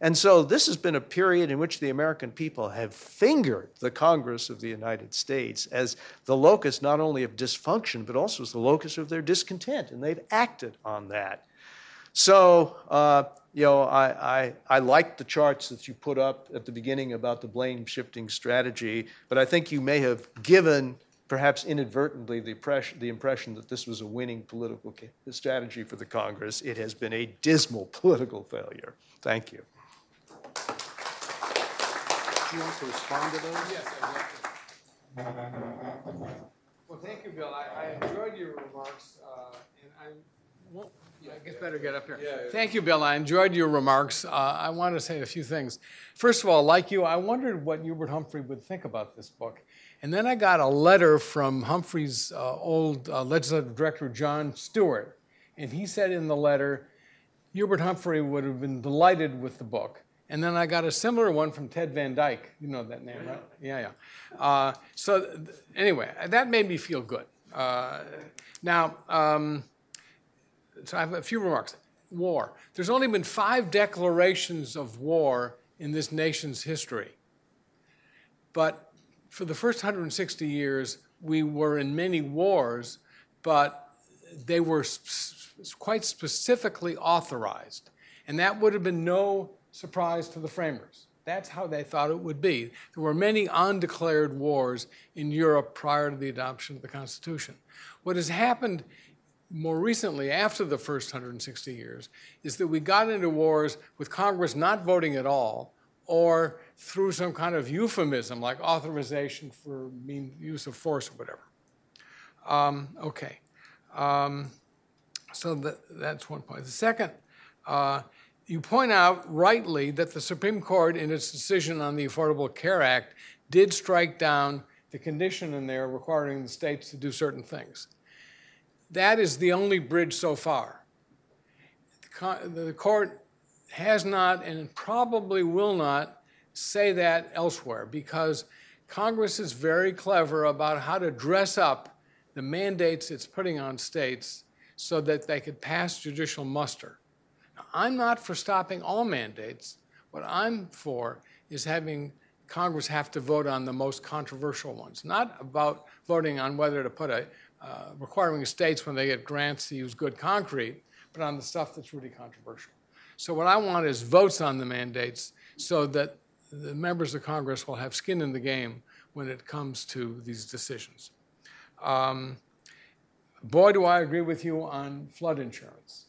And so this has been a period in which the American people have fingered the Congress of the United States as the locus not only of dysfunction, but also as the locus of their discontent, and they've acted on that. So, uh, you know, I, I, I like the charts that you put up at the beginning about the blame shifting strategy, but I think you may have given, perhaps inadvertently, the impression, the impression that this was a winning political strategy for the Congress. It has been a dismal [LAUGHS] political failure. Thank you. Do you want to respond to those? Yes, I'd like to. Well, thank you, Bill. I, I enjoyed your remarks, uh, and I won't I guess better get up here. Thank you, Bill. I enjoyed your remarks. Uh, I want to say a few things. First of all, like you, I wondered what Hubert Humphrey would think about this book. And then I got a letter from Humphrey's uh, old uh, legislative director, John Stewart. And he said in the letter, Hubert Humphrey would have been delighted with the book. And then I got a similar one from Ted Van Dyk. You know that name, right? Yeah, yeah. Uh, so th- anyway, that made me feel good. Uh, now, um, so I have a few remarks. War. There's only been five declarations of war in this nation's history. But for the first 160 years, we were in many wars, but they were s- s- quite specifically authorized. And that would have been no surprise to the framers. That's how they thought it would be. There were many undeclared wars in Europe prior to the adoption of the Constitution. What has happened more recently, after the first 160 years, is that we got into wars with Congress not voting at all or through some kind of euphemism like authorization for mean use of force or whatever. Um, okay. Um, so that, that's one point. The second, uh, you point out rightly that the Supreme Court, in its decision on the Affordable Care Act, did strike down the condition in there requiring the states to do certain things. That is the only bridge so far. The, court has not and probably will not say that elsewhere because Congress is very clever about how to dress up the mandates it's putting on states so that they could pass judicial muster. Now, I'm not for stopping all mandates. What I'm for is having Congress have to vote on the most controversial ones, not about voting on whether to put a uh, requiring states when they get grants to use good concrete, but on the stuff that's really controversial. So what I want is votes on the mandates so that the members of Congress will have skin in the game when it comes to these decisions. Um, boy, do I agree with you on flood insurance.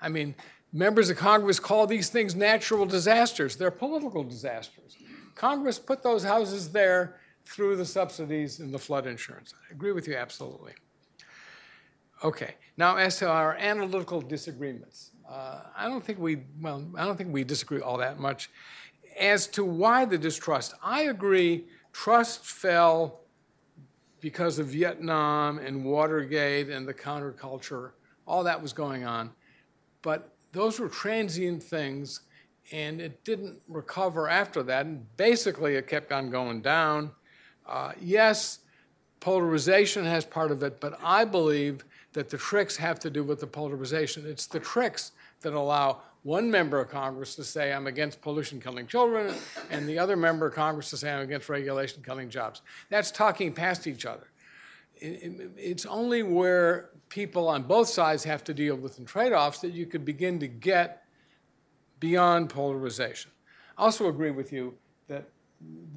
I mean, members of Congress call these things natural disasters. They're political disasters. Congress put those houses there through the subsidies and the flood insurance. I agree with you absolutely. Okay, now as to our analytical disagreements, uh, I don't think we, well, I don't think we disagree all that much. As to why the distrust, I agree trust fell because of Vietnam and Watergate and the counterculture, all that was going on. But those were transient things, and it didn't recover after that. And basically, it kept on going down. Uh, yes, polarization has part of it, but I believe that the tricks have to do with the polarization. It's the tricks that allow one member of Congress to say, I'm against pollution killing children, and the other member of Congress to say, I'm against regulation killing jobs. That's talking past each other. It- it- It's only where people on both sides have to deal with the trade offs that you could begin to get beyond polarization. I also agree with you that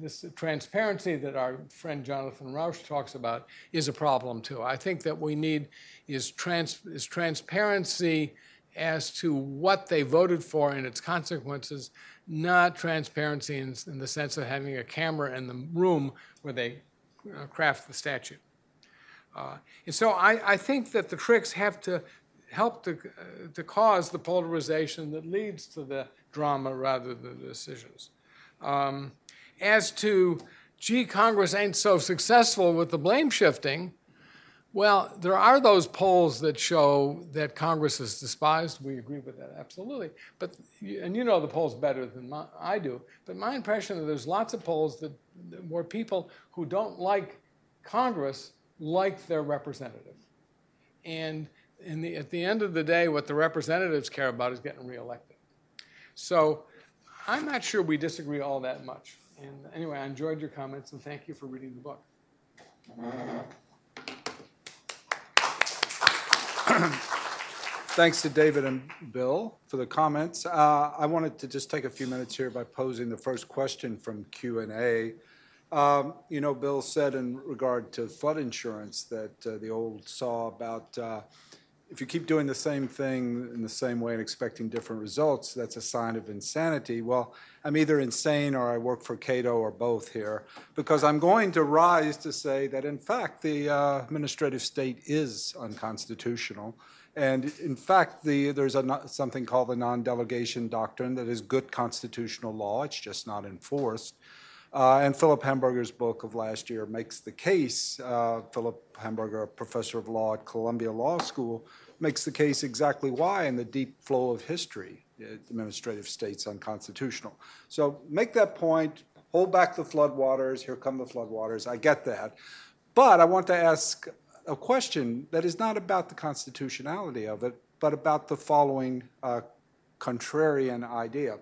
this transparency that our friend Jonathan Rauch talks about is a problem too. I think that we need is, trans, is transparency as to what they voted for and its consequences, not transparency in, in the sense of having a camera in the room where they uh, craft the statute. Uh, and so I, I think that the tricks have to help to, uh, to cause the polarization that leads to the drama rather than the decisions. Um, as to, gee, Congress ain't so successful with the blame shifting, well, there are those polls that show that Congress is despised. We agree with that, absolutely. But and you know the polls better than my, I do. But my impression is there's lots of polls that where people who don't like Congress like their representative, and the, at the end of the day, what the representatives care about is getting reelected. So I'm not sure we disagree all that much. And anyway, I enjoyed your comments and thank you for reading the book. [CLEARS THROAT] Thanks to David and Bill for the comments. Uh, I wanted to just take a few minutes here by posing the first question from Q and A. Um, You know, Bill said in regard to flood insurance that uh, the old saw about uh, if you keep doing the same thing in the same way and expecting different results, that's a sign of insanity. Well, I'm either insane or I work for Cato or both here, because I'm going to rise to say that in fact the uh, administrative state is unconstitutional. And in fact, the, there's a, something called the non-delegation doctrine that is good constitutional law. It's just not enforced. Uh, and Philip Hamburger's book of last year makes the case. Uh, Philip Hamburger, professor of law at Columbia Law School, makes the case exactly why in the deep flow of history, administrative state's unconstitutional. So make that point, hold back the floodwaters, here come the floodwaters, I get that. But I want to ask a question that is not about the constitutionality of it, but about the following uh, contrarian idea.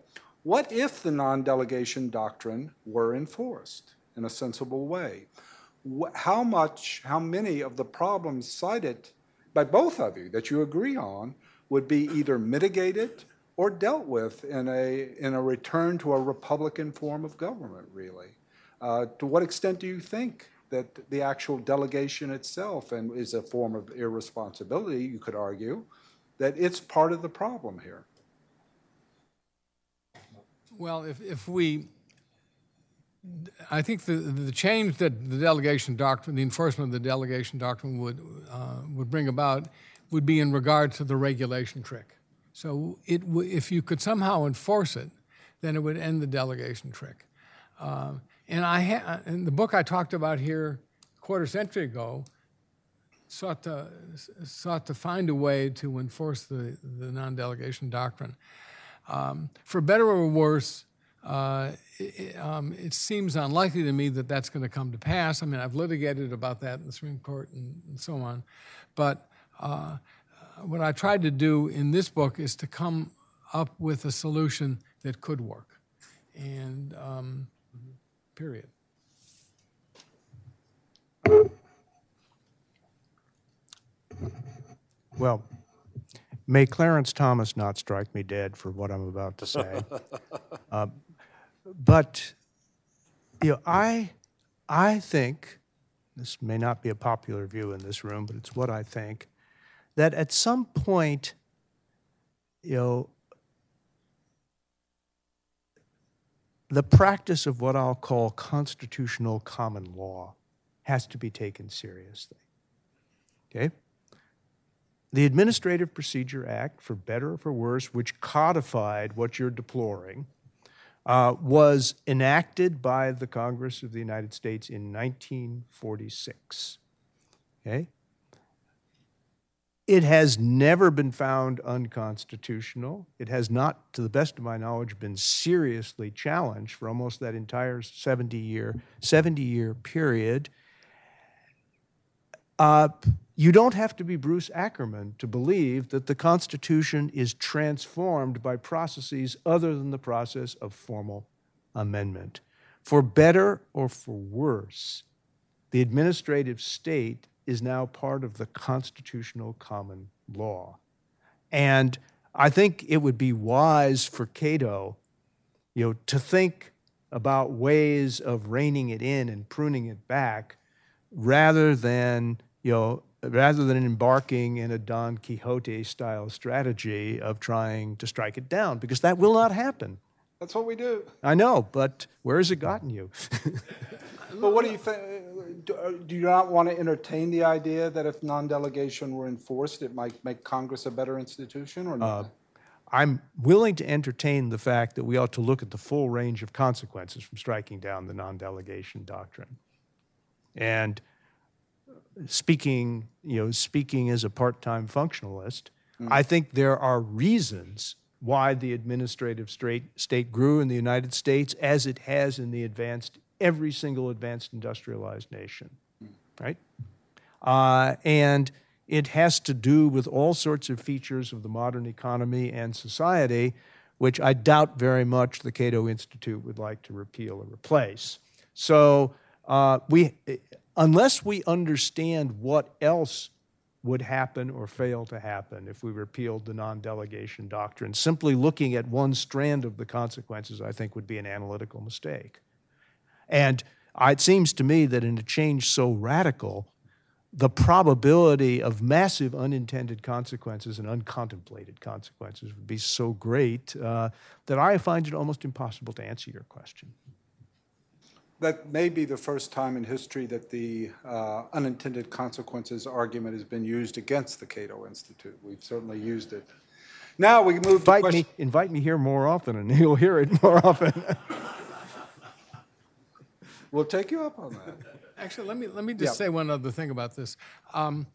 What if the non-delegation doctrine were enforced in a sensible way? How much, how many of the problems cited by both of you that you agree on would be either mitigated or dealt with in a, in a return to a Republican form of government, really? Uh, To what extent do you think that the actual delegation itself, and is a form of irresponsibility, you could argue, that it's part of the problem here? Well, if, if we, I think the, the change that the delegation doctrine, the enforcement of the delegation doctrine would, uh, would bring about would be in regard to the regulation trick. So it, if you could somehow enforce it, then it would end the delegation trick. Um, and I in the book I talked about here a quarter century ago, sought to, sought to find a way to enforce the, the non-delegation doctrine. Um, for better or worse, uh, it, um, it seems unlikely to me that that's going to come to pass. I mean, I've litigated about that in the Supreme Court and, and so on. But uh, what I tried to do in this book is to come up with a solution that could work. And um, period. Well, may Clarence Thomas not strike me dead for what I'm about to say. Uh, [LAUGHS] But, you know, I, I think, this may not be a popular view in this room, but it's what I think, that at some point, you know, the practice of what I'll call constitutional common law has to be taken seriously. Okay? The Administrative Procedure Act, for better or for worse, which codified what you're deploring, uh, was enacted by the Congress of the United States in 1946. Okay? It has never been found unconstitutional. It has not, to the best of my knowledge, been seriously challenged for almost that entire 70 year, 70 year period. Uh, you don't have to be Bruce Ackerman to believe that the Constitution is transformed by processes other than the process of formal amendment. For better or for worse, the administrative state is now part of the constitutional common law. And I think it would be wise for Cato, you know, to think about ways of reining it in and pruning it back rather than, you know, rather than embarking in a Don Quixote style strategy of trying to strike it down, because that will not happen. That's what we do. I know, but where has it gotten you? [LAUGHS] But what do you think? Do uh, do you not want to entertain the idea that if non-delegation were enforced, it might make Congress a better institution or not? I'm willing to entertain the fact that we ought to look at the full range of consequences from striking down the non delegation doctrine. And speaking, you know, speaking as a part time functionalist, I think there are reasons why the administrative state grew in the United States as it has in the advanced, every single advanced industrialized nation, right? Uh, and it has to do with all sorts of features of the modern economy and society, which I doubt very much the Cato Institute would like to repeal or replace. So, uh, we, unless we understand what else would happen or fail to happen if we repealed the non delegation doctrine, simply looking at one strand of the consequences, I think, would be an analytical mistake. And it seems to me that in a change so radical, the probability of massive unintended consequences and uncontemplated consequences would be so great uh, that I find it almost impossible to answer your question. That may be the first time in history that the uh, unintended consequences argument has been used against the Cato Institute. We've certainly used it. Now we move to Invite question. me, invite me here more often, and [LAUGHS] you'll hear it more often. [LAUGHS] We'll take you up on that. Actually, let me let me just Yeah. say one other thing about this. Um,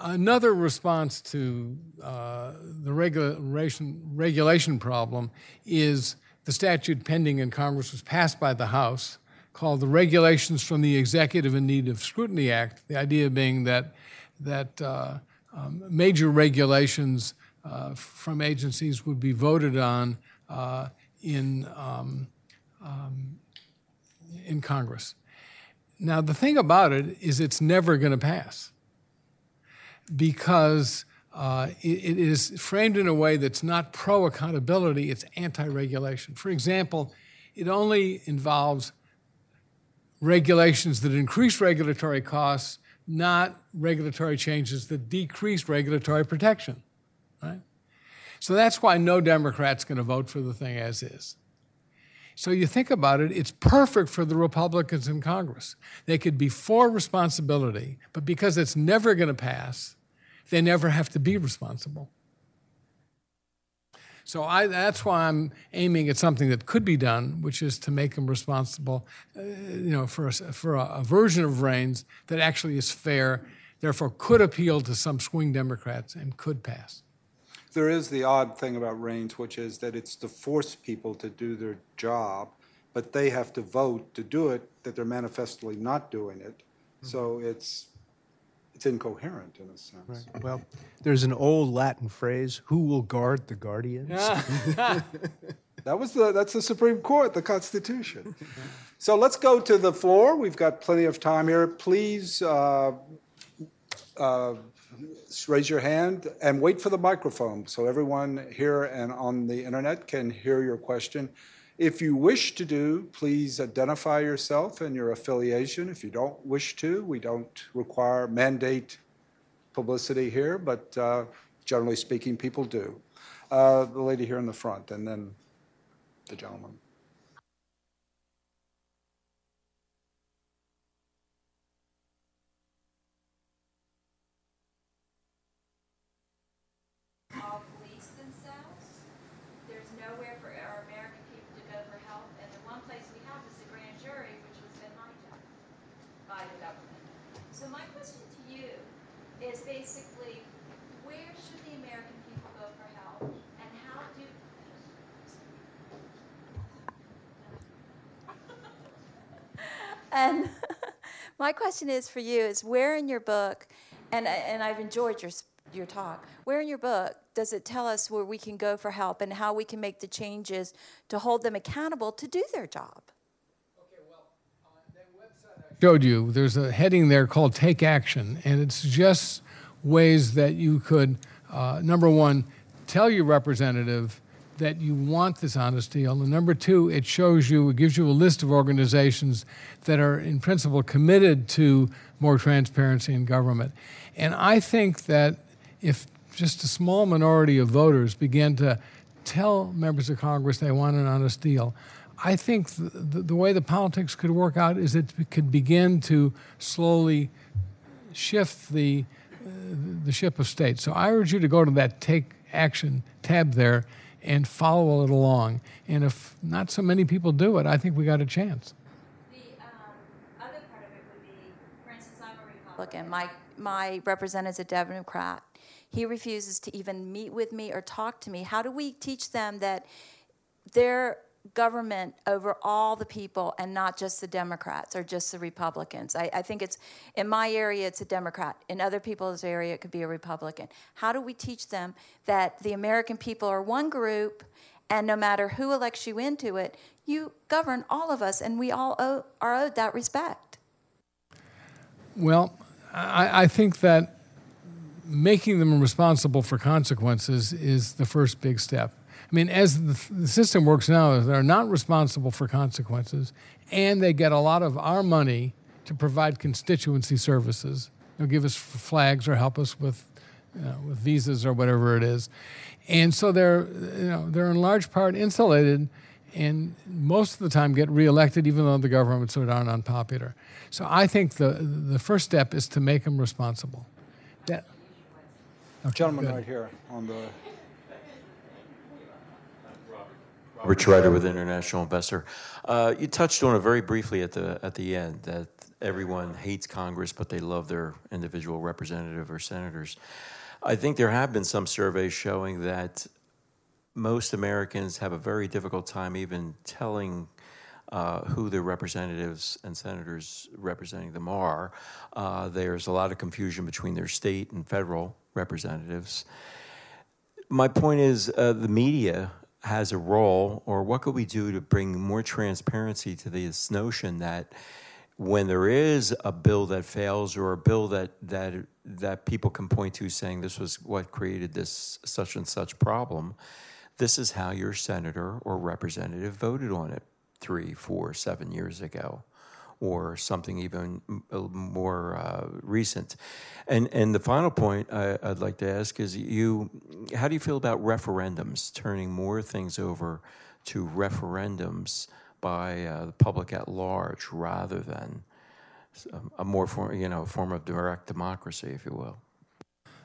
Another response to uh, the regulation, regulation problem is the statute pending in Congress was passed by the House called the Regulations from the Executive in Need of Scrutiny Act. The idea being that, that uh, um, major regulations uh, from agencies would be voted on uh, in, um, um, in Congress. Now, the thing about it is it's never going to pass because uh, it, is framed in a way that's not pro accountability, it's anti regulation. For example, it only involves regulations that increase regulatory costs, not regulatory changes that decrease regulatory protection. Right? So that's why no Democrat's going to vote for the thing as is. So you think about it, it's perfect for the Republicans in Congress. They could be for responsibility, but because it's never going to pass, they never have to be responsible. So I, that's why I'm aiming at something that could be done, which is to make them responsible, uh, you know, for a, for a, a version of REINS that actually is fair, therefore could appeal to some swing Democrats and could pass. There is the odd thing about REINS, which is that it's to force people to do their job, but they have to vote to do it, that they're manifestly not doing it. So it's, it's incoherent in a sense. Well, there's an old Latin phrase, who will guard the guardians? [LAUGHS] That was the, that's the Supreme Court, the Constitution. So let's go to the floor. We've got plenty of time here. Please uh, uh, raise your hand and wait for the microphone so everyone here and on the internet can hear your question. If you wish to do, please identify yourself and your affiliation. If you don't wish to, we don't require mandate publicity here, but uh, generally speaking, people do. Uh, The lady here in the front, and then the gentleman. all police themselves. There's nowhere for our American people to go for help, and the one place we have is the grand jury, which has been hijacked by the government. So my question to you is basically, where should the American people go for help, and how do? And [LAUGHS] my question is for you is where in your book, and, and I've enjoyed your, your talk, where in your book does it tell us where we can go for help and how we can make the changes to hold them accountable to do their job? showed you, there's a heading there called Take Action, and it suggests ways that you could, uh, number one, tell your representative that you want this honest deal. And number two, it shows you, it gives you a list of organizations that are in principle committed to more transparency in government. And I think that if just a small minority of voters began to tell members of Congress they want an honest deal, I think the, the, the way the politics could work out is it could begin to slowly shift the, uh, the ship of state. So I urge you to go to that Take Action tab there and follow it along. And if not so many people do it, I think we got a chance. The um, other part of it would be, for instance, I'm a Republican. My, my representative's a Democrat. He refuses to even meet with me or talk to me. How do we teach them that their government over all the people and not just the Democrats or just the Republicans? I, I think it's, in my area, it's a Democrat. In other people's area, it could be a Republican. How do we teach them that the American people are one group and no matter who elects you into it, you govern all of us, and we all owe, are owed that respect. Well, I, I think that making them responsible for consequences is the first big step. I mean, as the, the system works now, they're not responsible for consequences, and they get a lot of our money to provide constituency services. They'll give us flags or help us with, you know, with visas or whatever it is, and so they're, you know, they're in large part insulated, and most of the time get reelected, even though the government's so darn unpopular. So I think the the first step is to make them responsible. That, Gentleman good. right here on the, Robert Schreider with International Investor. Uh, you touched on it very briefly at the at the end that everyone hates Congress, but they love their individual representative or senators. I think there have been some surveys showing that most Americans have a very difficult time even telling uh, who their representatives and senators representing them are. Uh, there's a lot of confusion between their state and federal representatives. My point is, uh, the media has a role, or what could we do to bring more transparency to this notion that when there is a bill that fails or a bill that that that people can point to saying this was what created this such and such problem, this is how your senator or representative voted on it three, four, seven years ago, or something even more uh, recent. And and the final point I, would like to ask is you, how do you feel about referendums, turning more things over to referendums? by uh, the public at large rather than a more form, you know, form of direct democracy, if you will.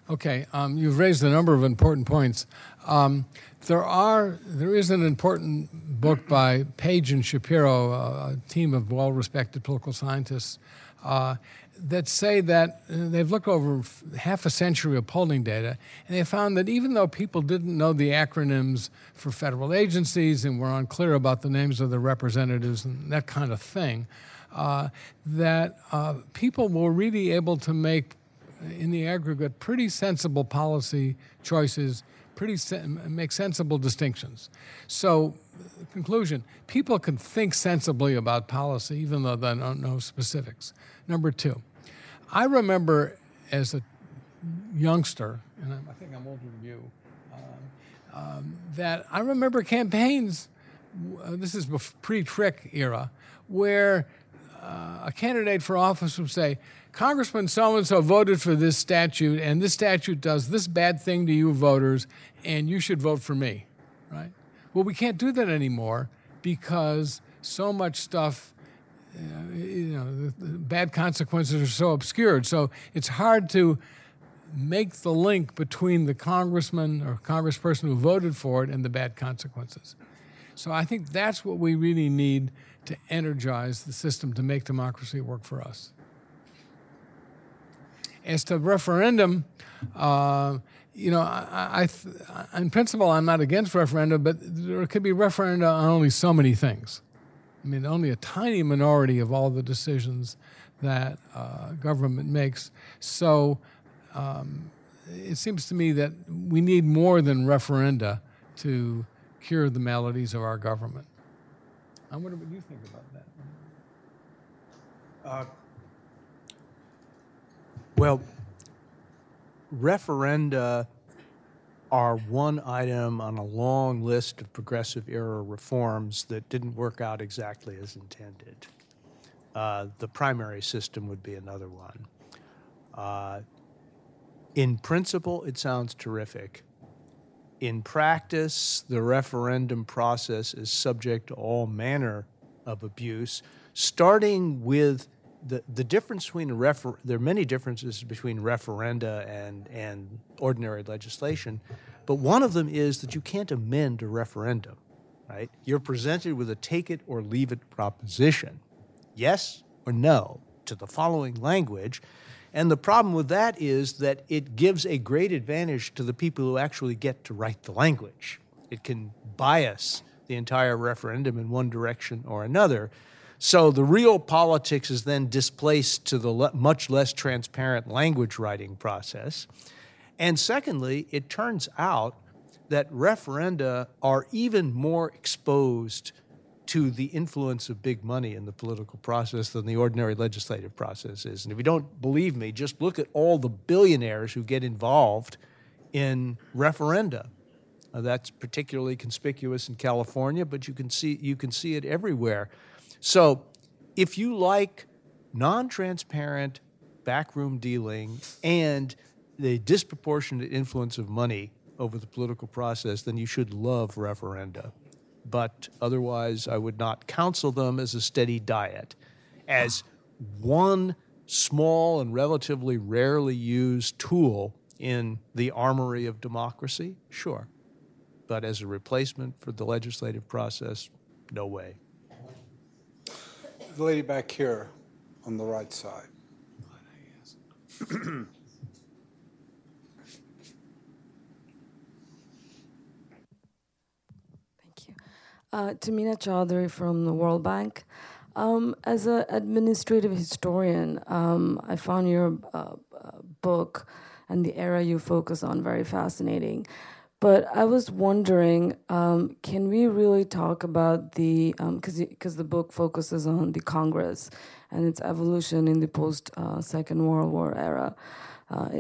Okay, um, you've raised a number of important points. Um, there are there is an important book by Page and Shapiro, a team of well-respected political scientists, uh, that say that uh, they've looked over half a century of polling data, and they found that even though people didn't know the acronyms for federal agencies and were unclear about the names of the representatives and that kind of thing, uh, that uh, people were really able to make, in the aggregate, pretty sensible policy choices, pretty make sensible distinctions. So, conclusion: people can think sensibly about policy, even though they don't know specifics. Number two, I remember as a youngster, and I think I'm older than you, um, um, that I remember campaigns. Uh, this is pre-Trick era, where uh, a candidate for office would say, Congressman so and so voted for this statute, and this statute does this bad thing to you voters, and you should vote for me, right? Well, we can't do that anymore because so much stuff, uh, you know, the, the bad consequences are so obscured. So it's hard to make the link between the congressman or congressperson who voted for it and the bad consequences. So I think that's what we really need to energize the system to make democracy work for us. As to referendum, uh, you know, I, I, in principle, I'm not against referenda, but there could be referenda on only so many things. I mean, only a tiny minority of all the decisions that uh, government makes. So um, it seems to me that we need more than referenda to cure the maladies of our government. I wonder what you think about that. Uh, well, referenda are one item on a long list of progressive era reforms that didn't work out exactly as intended. Uh, the primary system would be another one. Uh, in principle, it sounds terrific. In practice, the referendum process is subject to all manner of abuse, starting with the, the difference between refer- there are many differences between referenda and, and ordinary legislation, but one of them is that you can't amend a referendum, right? You're presented with a take it or leave it proposition, yes or no, to the following language, and the problem with that is that it gives a great advantage to the people who actually get to write the language. It can bias the entire referendum in one direction or another. So the real politics is then displaced to the le- much less transparent language writing process. And secondly, it turns out that referenda are even more exposed to the influence of big money in the political process than the ordinary legislative process is. And if you don't believe me, just look at all the billionaires who get involved in referenda. Uh, that's particularly conspicuous in California, but you can see you can see it everywhere. So, if you like non-transparent backroom dealing and the disproportionate influence of money over the political process, then you should love referenda but otherwise I would not counsel them as a steady diet. As one small and relatively rarely used tool in the armory of democracy, sure. But as a replacement for the legislative process, no way. The lady back here. on the right side. Thank you. Uh, Tamina Chaudhary from the World Bank. Um, as an administrative historian, um, I found your uh, uh, book and the era you focus on very fascinating. But I was wondering, um, can we really talk about the because because the book focuses on the Congress and its evolution in the post uh, Second World War era. Uh,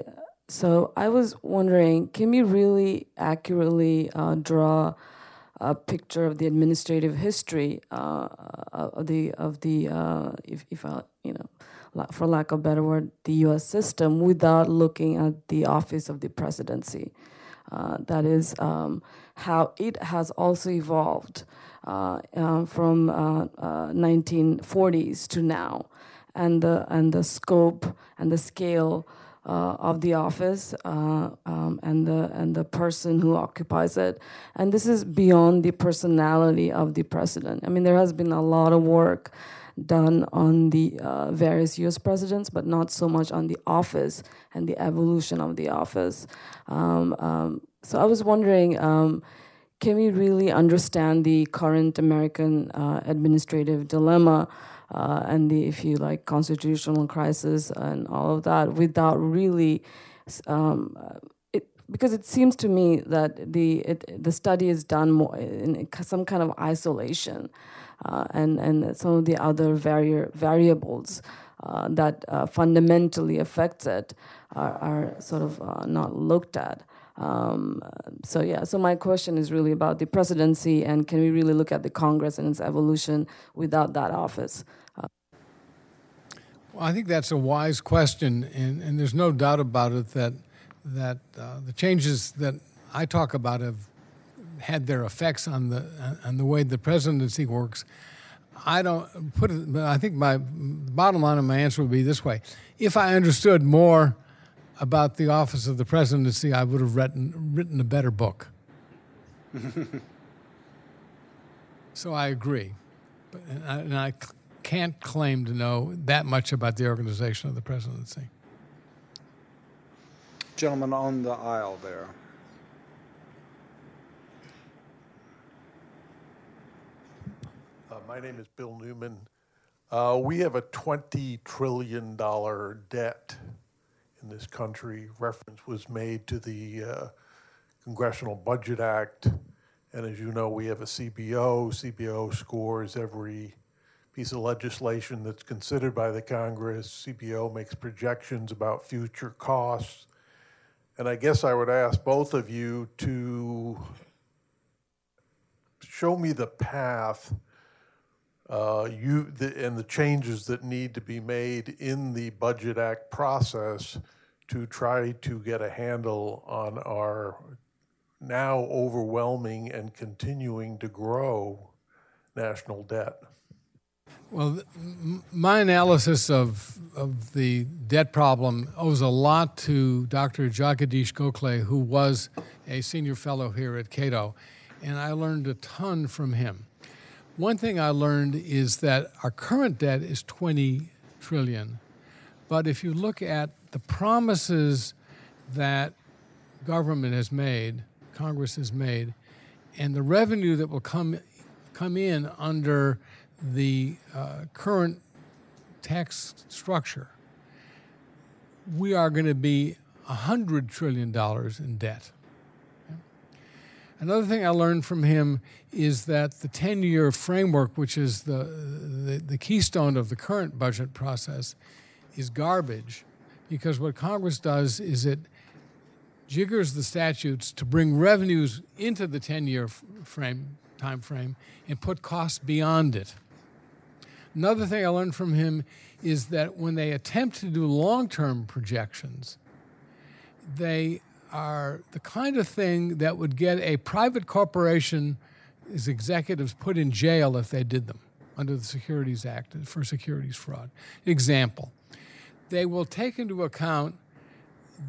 so I was wondering, can we really accurately uh, draw a picture of the administrative history uh, of the of the uh, if if I, you know, for lack of a better word, the U.S. system without looking at the office of the presidency? Uh, that is um, how it has also evolved uh, uh, from 1940s to now, and the and the scope and the scale uh, of the office uh, um, and the and the person who occupies it. And this is beyond the personality of the president. I mean, there has been a lot of work done on the uh, various U.S. presidents, but not so much on the office and the evolution of the office. Um, um, so I was wondering. Um, can we really understand the current American uh, administrative dilemma uh, and the, if you like, constitutional crisis and all of that without really, um, it, because it seems to me that the it, the study is done more in some kind of isolation, uh, and and some of the other vari- variables. Uh, that uh, fundamentally affects it are, are sort of uh, not looked at. Um, so yeah, so my question is really about the presidency and can we really look at the Congress and its evolution without that office? Well, I think that's a wise question, and, and there's no doubt about it that that uh, the changes that I talk about have had their effects on the on the way the presidency works. I don't put it, I think my bottom line of my answer would be this way: If I understood more about the office of the presidency, I would have written written a better book. [LAUGHS] so I agree, but and I, and I can't claim to know that much about the organization of the presidency. Gentleman on the aisle there. My name is Bill Newman. Uh, we have a $20 trillion debt in this country. Reference was made to the uh, Congressional Budget Act. And as you know, we have a CBO. CBO scores every piece of legislation that's considered by the Congress. CBO makes projections about future costs. And I guess I would ask both of you to show me the path uh, you the, and the changes that need to be made in the Budget Act process to try to get a handle on our now overwhelming and continuing to grow national debt. Well, my analysis of, of the debt problem owes a lot to Dr. Jagadeesh Gokhale, who was a senior fellow here at Cato, and I learned a ton from him. One thing I learned is that our current debt is 20 trillion, but if you look at the promises that government has made, Congress has made, and the revenue that will come come in under the uh, current tax structure, we are going to be $100 trillion in debt. Another thing I learned from him is that the 10 year framework, which is the, the, the, keystone of the current budget process, is garbage because what Congress does is it jiggers the statutes to bring revenues into the 10 year frame, time frame and put costs beyond it. Another thing I learned from him is that when they attempt to do long term projections, they are the kind of thing that would get a private corporation's executives put in jail if they did them under the Securities Act for securities fraud. Example they will take into account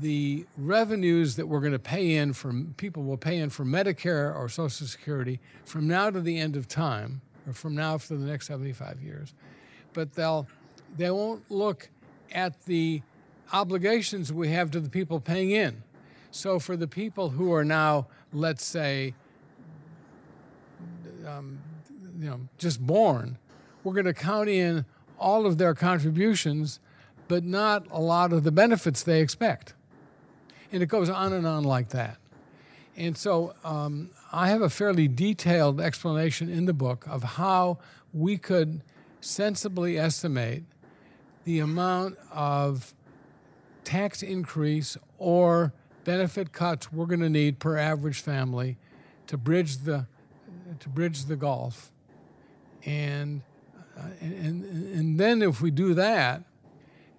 the revenues that we're going to pay in from people will pay in for Medicare or Social Security from now to the end of time or from now for the next 75 years. But they'll They won't look at the obligations we have to the people paying in. So for the people who are now, let's say, um, you know, just born, we're going to count in all of their contributions, but not a lot of the benefits they expect. And it goes on and on like that. And so um, I have a fairly detailed explanation in the book of how we could sensibly estimate the amount of tax increase or benefit cuts we're going to need per average family to bridge the to bridge the gulf and uh, and and then if we do that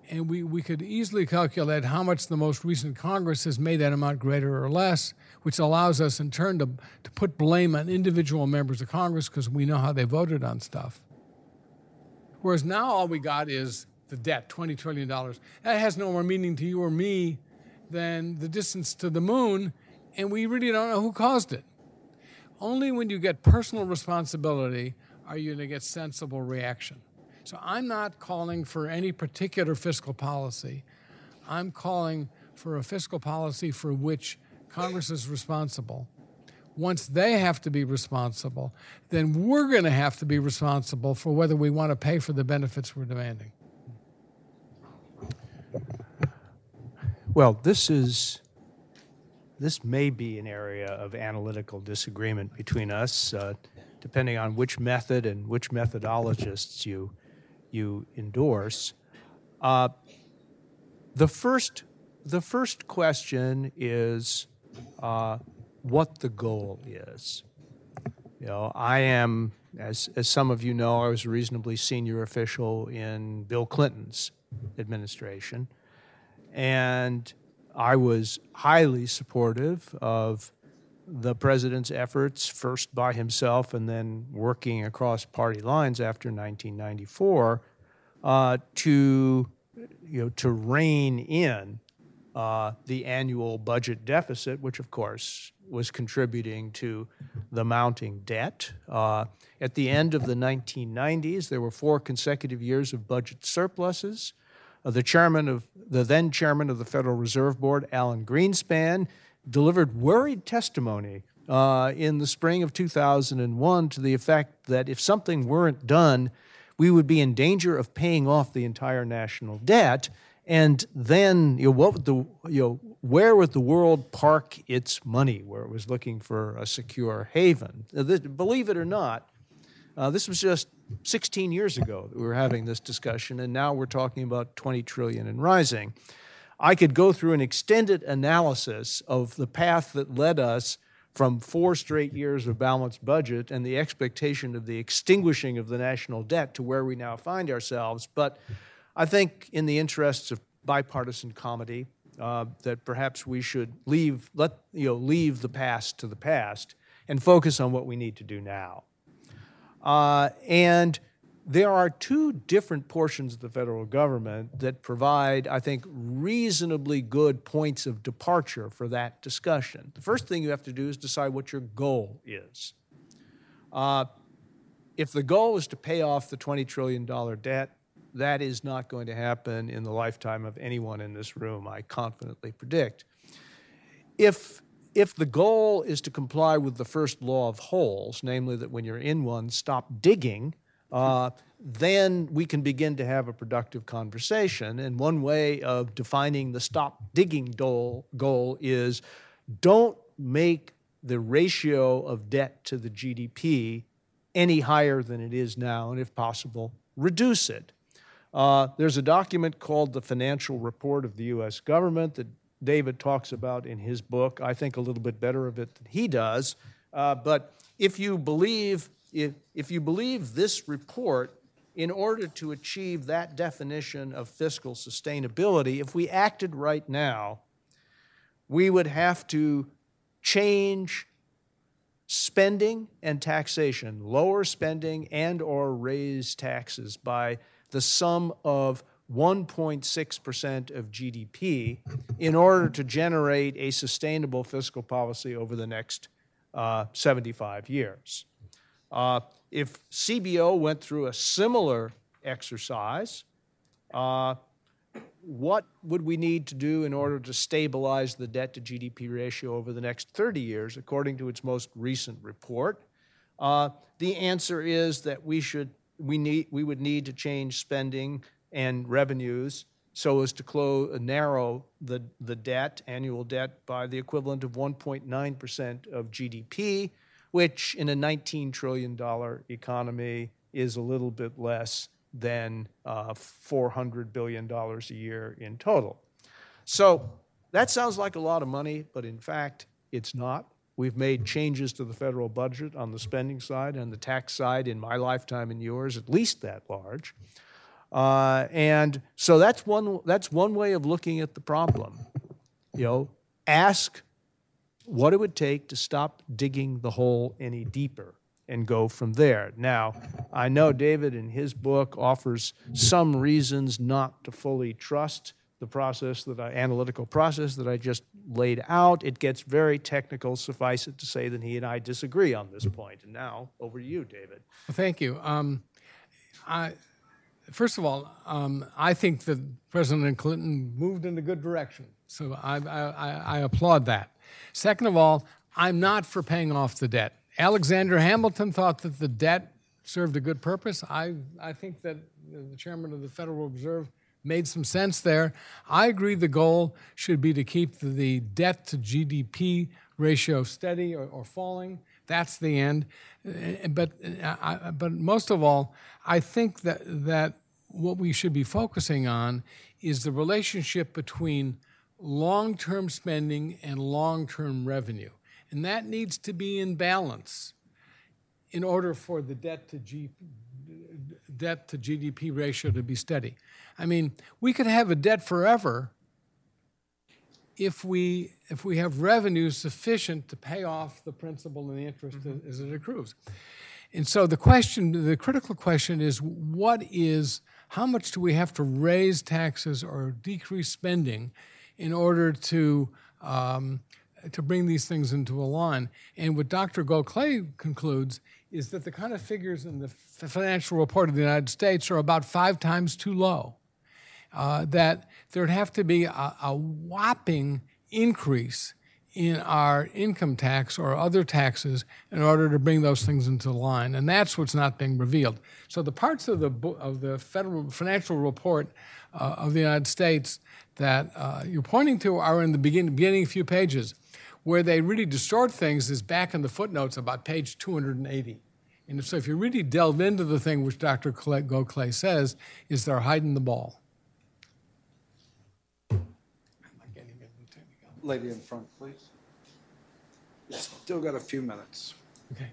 and we, we could easily calculate how much the most recent Congress has made that amount greater or less, which allows us in turn to, to put blame on individual members of Congress because we know how they voted on stuff. Whereas now all we got is the debt, $20 trillion. That has no more meaning to you or me than the distance to the moon, and we really don't know who caused it. Only when you get personal responsibility are you going to get sensible reaction. So I'm not calling for any particular fiscal policy. I'm calling for a fiscal policy for which Congress is responsible. Once they have to be responsible, then we're going to have to be responsible for whether we want to pay for the benefits we're demanding. Well, this is this may be an area of analytical disagreement between us, uh, depending on which method and which methodologists you you endorse. Uh, the first the first question is uh, what the goal is. You know, I am, as as some of you know, I was a reasonably senior official in Bill Clinton's administration. And I was highly supportive of the president's efforts, first by himself and then working across party lines after 1994, uh, to you know to rein in uh, the annual budget deficit, which of course was contributing to the mounting debt. Uh, at the end of the 1990s, there were four consecutive years of budget surpluses. Uh, the chairman of the then chairman of the Federal Reserve Board, Alan Greenspan, delivered worried testimony uh, in the spring of 2001 to the effect that if something weren't done, we would be in danger of paying off the entire national debt. And then, you know, what would the, you know, where would the world park its money where it was looking for a secure haven? Believe it or not, uh, this was just 16 years ago that we were having this discussion, and now we're talking about 20 trillion and rising. I could go through an extended analysis of the path that led us from four straight years of balanced budget and the expectation of the extinguishing of the national debt to where we now find ourselves. But I think, in the interests of bipartisan comedy, uh, that perhaps we should leave let you know leave the past to the past and focus on what we need to do now. Uh, and there are two different portions of the federal government that provide, I think, reasonably good points of departure for that discussion. The first thing you have to do is decide what your goal is. Uh, if the goal is to pay off the $20 trillion debt, that is not going to happen in the lifetime of anyone in this room, I confidently predict. If if the goal is to comply with the first law of holes, namely that when you're in one, stop digging, uh, then we can begin to have a productive conversation. And one way of defining the stop digging goal, goal is don't make the ratio of debt to the GDP any higher than it is now, and if possible, reduce it. Uh, there's a document called the Financial Report of the U.S. Government that David talks about in his book. I think a little bit better of it than he does. Uh, but if you believe if, if you believe this report, in order to achieve that definition of fiscal sustainability, if we acted right now, we would have to change spending and taxation, lower spending and or raise taxes by the sum of 1.6% of GDP in order to generate a sustainable fiscal policy over the next uh, 75 years. Uh, if CBO went through a similar exercise, uh, what would we need to do in order to stabilize the debt to GDP ratio over the next 30 years, according to its most recent report? Uh, the answer is that we should we need we would need to change spending and revenues so as to close, narrow the, the debt, annual debt, by the equivalent of 1.9% of GDP, which in a $19 trillion economy is a little bit less than uh, $400 billion a year in total. So that sounds like a lot of money, but in fact, it's not. We've made changes to the federal budget on the spending side and the tax side in my lifetime and yours, at least that large. Uh, and so that's one, that's one way of looking at the problem. You know, ask what it would take to stop digging the hole any deeper and go from there. Now, I know David in his book offers some reasons not to fully trust the process that I, analytical process that I just laid out. It gets very technical. Suffice it to say that he and I disagree on this point. And now, over to you, David. Well, thank you. Um, I, first of all, um, I think that President Clinton moved in a good direction. So I, I, I, applaud that. Second of all, I'm not for paying off the debt. Alexander Hamilton thought that the debt served a good purpose. I, I think that the chairman of the Federal Reserve made some sense there. I agree the goal should be to keep the debt to GDP ratio steady or, or falling. That's the end. Uh, but, uh, but most of all, I think that, that what we should be focusing on is the relationship between long term spending and long term revenue. And that needs to be in balance in order for the debt to, G, debt to GDP ratio to be steady. I mean, we could have a debt forever if we if we have revenue sufficient to pay off the principal and the interest mm-hmm. as it accrues. And so the question, the critical question is what is how much do we have to raise taxes or decrease spending in order to um, to bring these things into a line? And what Dr. Gokhale concludes is that the kind of figures in the financial report of the United States are about five times too low. Uh, that there'd have to be a, a whopping increase in our income tax or other taxes in order to bring those things into line, and that's what's not being revealed. So the parts of the of the federal financial report uh, of the United States that uh, you're pointing to are in the beginning, beginning few pages. Where they really distort things is back in the footnotes about page 280. And so if you really delve into the thing which Dr. Gokhale says, is they're hiding the ball. Lady in front, please. Still got a few minutes. Okay.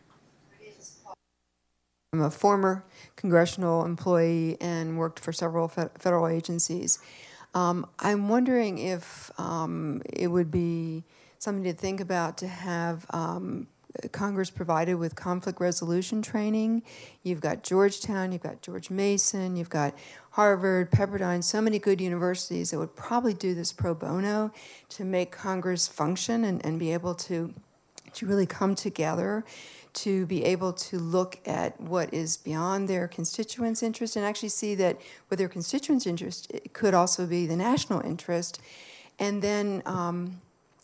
I'm a former congressional employee and worked for several federal agencies. Um, I'm wondering if um, it would be something to think about to have um, Congress provided with conflict resolution training. You've got Georgetown, you've got George Mason, you've got Harvard, Pepperdine, so many good universities that would probably do this pro bono to make Congress function and, and be able to, to really come together to be able to look at what is beyond their constituents' interest and actually see that what their constituents' interest it could also be the national interest. And then um,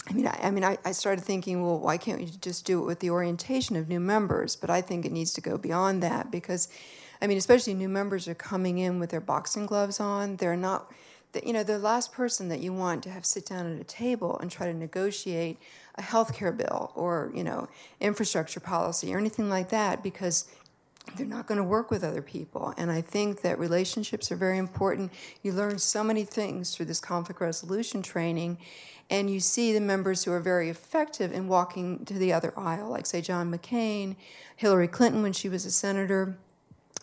I mean, I, I mean, I, I, started thinking, well, why can't we just do it with the orientation of new members? But I think it needs to go beyond that because, I mean, especially new members are coming in with their boxing gloves on. They're not, you know, the last person that you want to have sit down at a table and try to negotiate a health care bill or, you know, infrastructure policy or anything like that because they're not going to work with other people. And I think that relationships are very important. You learn so many things through this conflict resolution training and you see the members who are very effective in walking to the other aisle, like, say, John McCain, Hillary Clinton when she was a senator.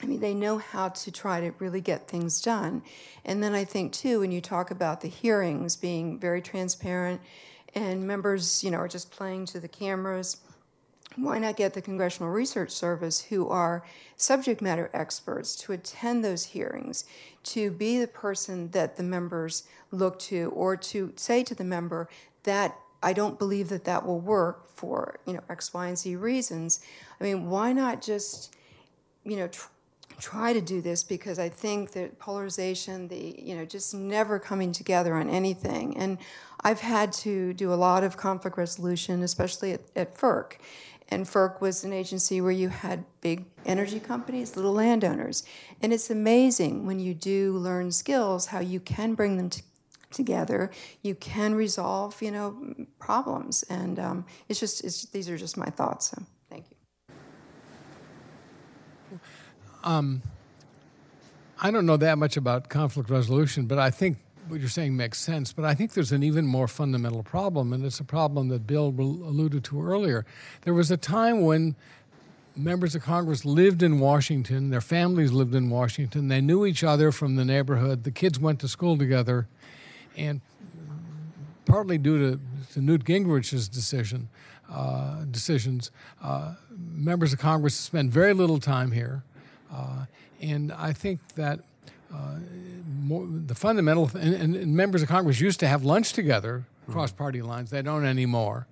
I mean, they know how to try to really get things done. And then I think, too, when you talk about the hearings being very transparent and members, you know, are just playing to the cameras why not get the Congressional Research Service, who are subject matter experts, to attend those hearings, to be the person that the members look to, or to say to the member that I don't believe that that will work for you know X, Y, and Z reasons. I mean, why not just you know try to do this because I think that polarization, the you know, just never coming together on anything, and I've had to do a lot of conflict resolution, especially at, at FERC. And FERC was an agency where you had big energy companies, little landowners. And it's amazing when you do learn skills how you can bring them together. You can resolve, you know, problems. And um, it's just, it's, these are just my thoughts. So thank you. I don't know that much about conflict resolution, but I think what you're saying makes sense. But I think there's an even more fundamental problem, and it's a problem that Bill alluded to earlier. There was a time when members of Congress lived in Washington, their families lived in Washington, they knew each other from the neighborhood, the kids went to school together, and partly due to, to Newt Gingrich's decision, uh, decisions, uh, members of Congress spend very little time here. Uh, and I think that uh, more, the fundamental, and, and, and members of Congress used to have lunch together across party lines. They don't anymore.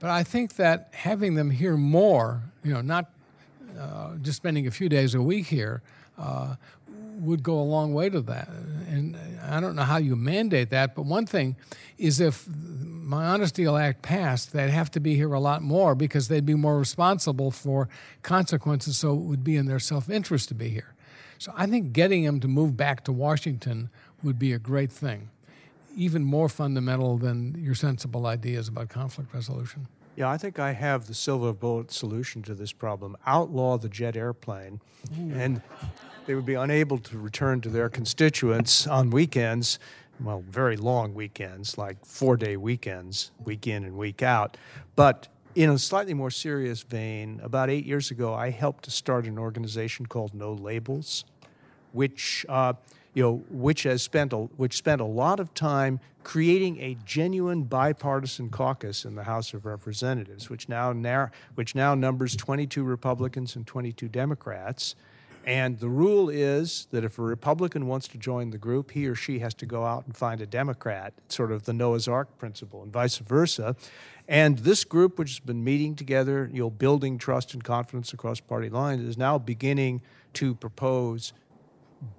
But I think that having them here more, you know, not uh, just spending a few days a week here, uh, would go a long way to that. And I don't know how you mandate that, but one thing is if my Honest Deal Act passed, they'd have to be here a lot more because they'd be more responsible for consequences, so it would be in their self interest to be here. So I think getting them to move back to Washington would be a great thing, even more fundamental than your sensible ideas about conflict resolution. Yeah, I think I have the silver bullet solution to this problem. Outlaw the jet airplane, and they would be unable to return to their constituents on weekends, well, very long weekends, like four day weekends, week in and week out. But in a slightly more serious vein, about eight years ago, I helped to start an organization called No Labels, which uh, you know, which has spent a, which spent a lot of time creating a genuine bipartisan caucus in the House of Representatives, which now nar- which now numbers 22 Republicans and 22 Democrats. And the rule is that if a Republican wants to join the group, he or she has to go out and find a Democrat, sort of the Noah's Ark principle, and vice versa. And this group, which has been meeting together, you know, building trust and confidence across party lines, is now beginning to propose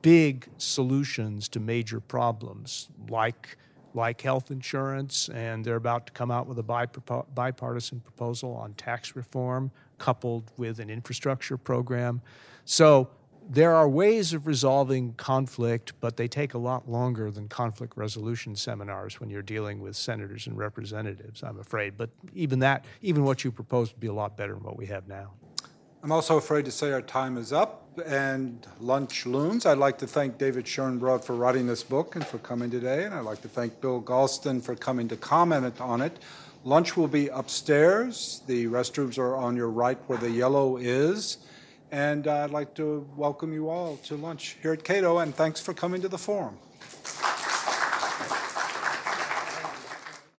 big solutions to major problems like like health insurance, and they're about to come out with a bipartisan bipartisan proposal on tax reform coupled with an infrastructure program. So there are ways of resolving conflict, but they take a lot longer than conflict resolution seminars when you're dealing with senators and representatives, I'm afraid. But even that, even what you propose would be a lot better than what we have now. I'm also afraid to say our time is up and lunch looms. I'd like to thank David Schoenbrod for writing this book and for coming today, and I'd like to thank Bill Galston for coming to comment on it. Lunch will be upstairs. The restrooms are on your right where the yellow is. And I'd like to welcome you all to lunch here at Cato, and thanks for coming to the forum.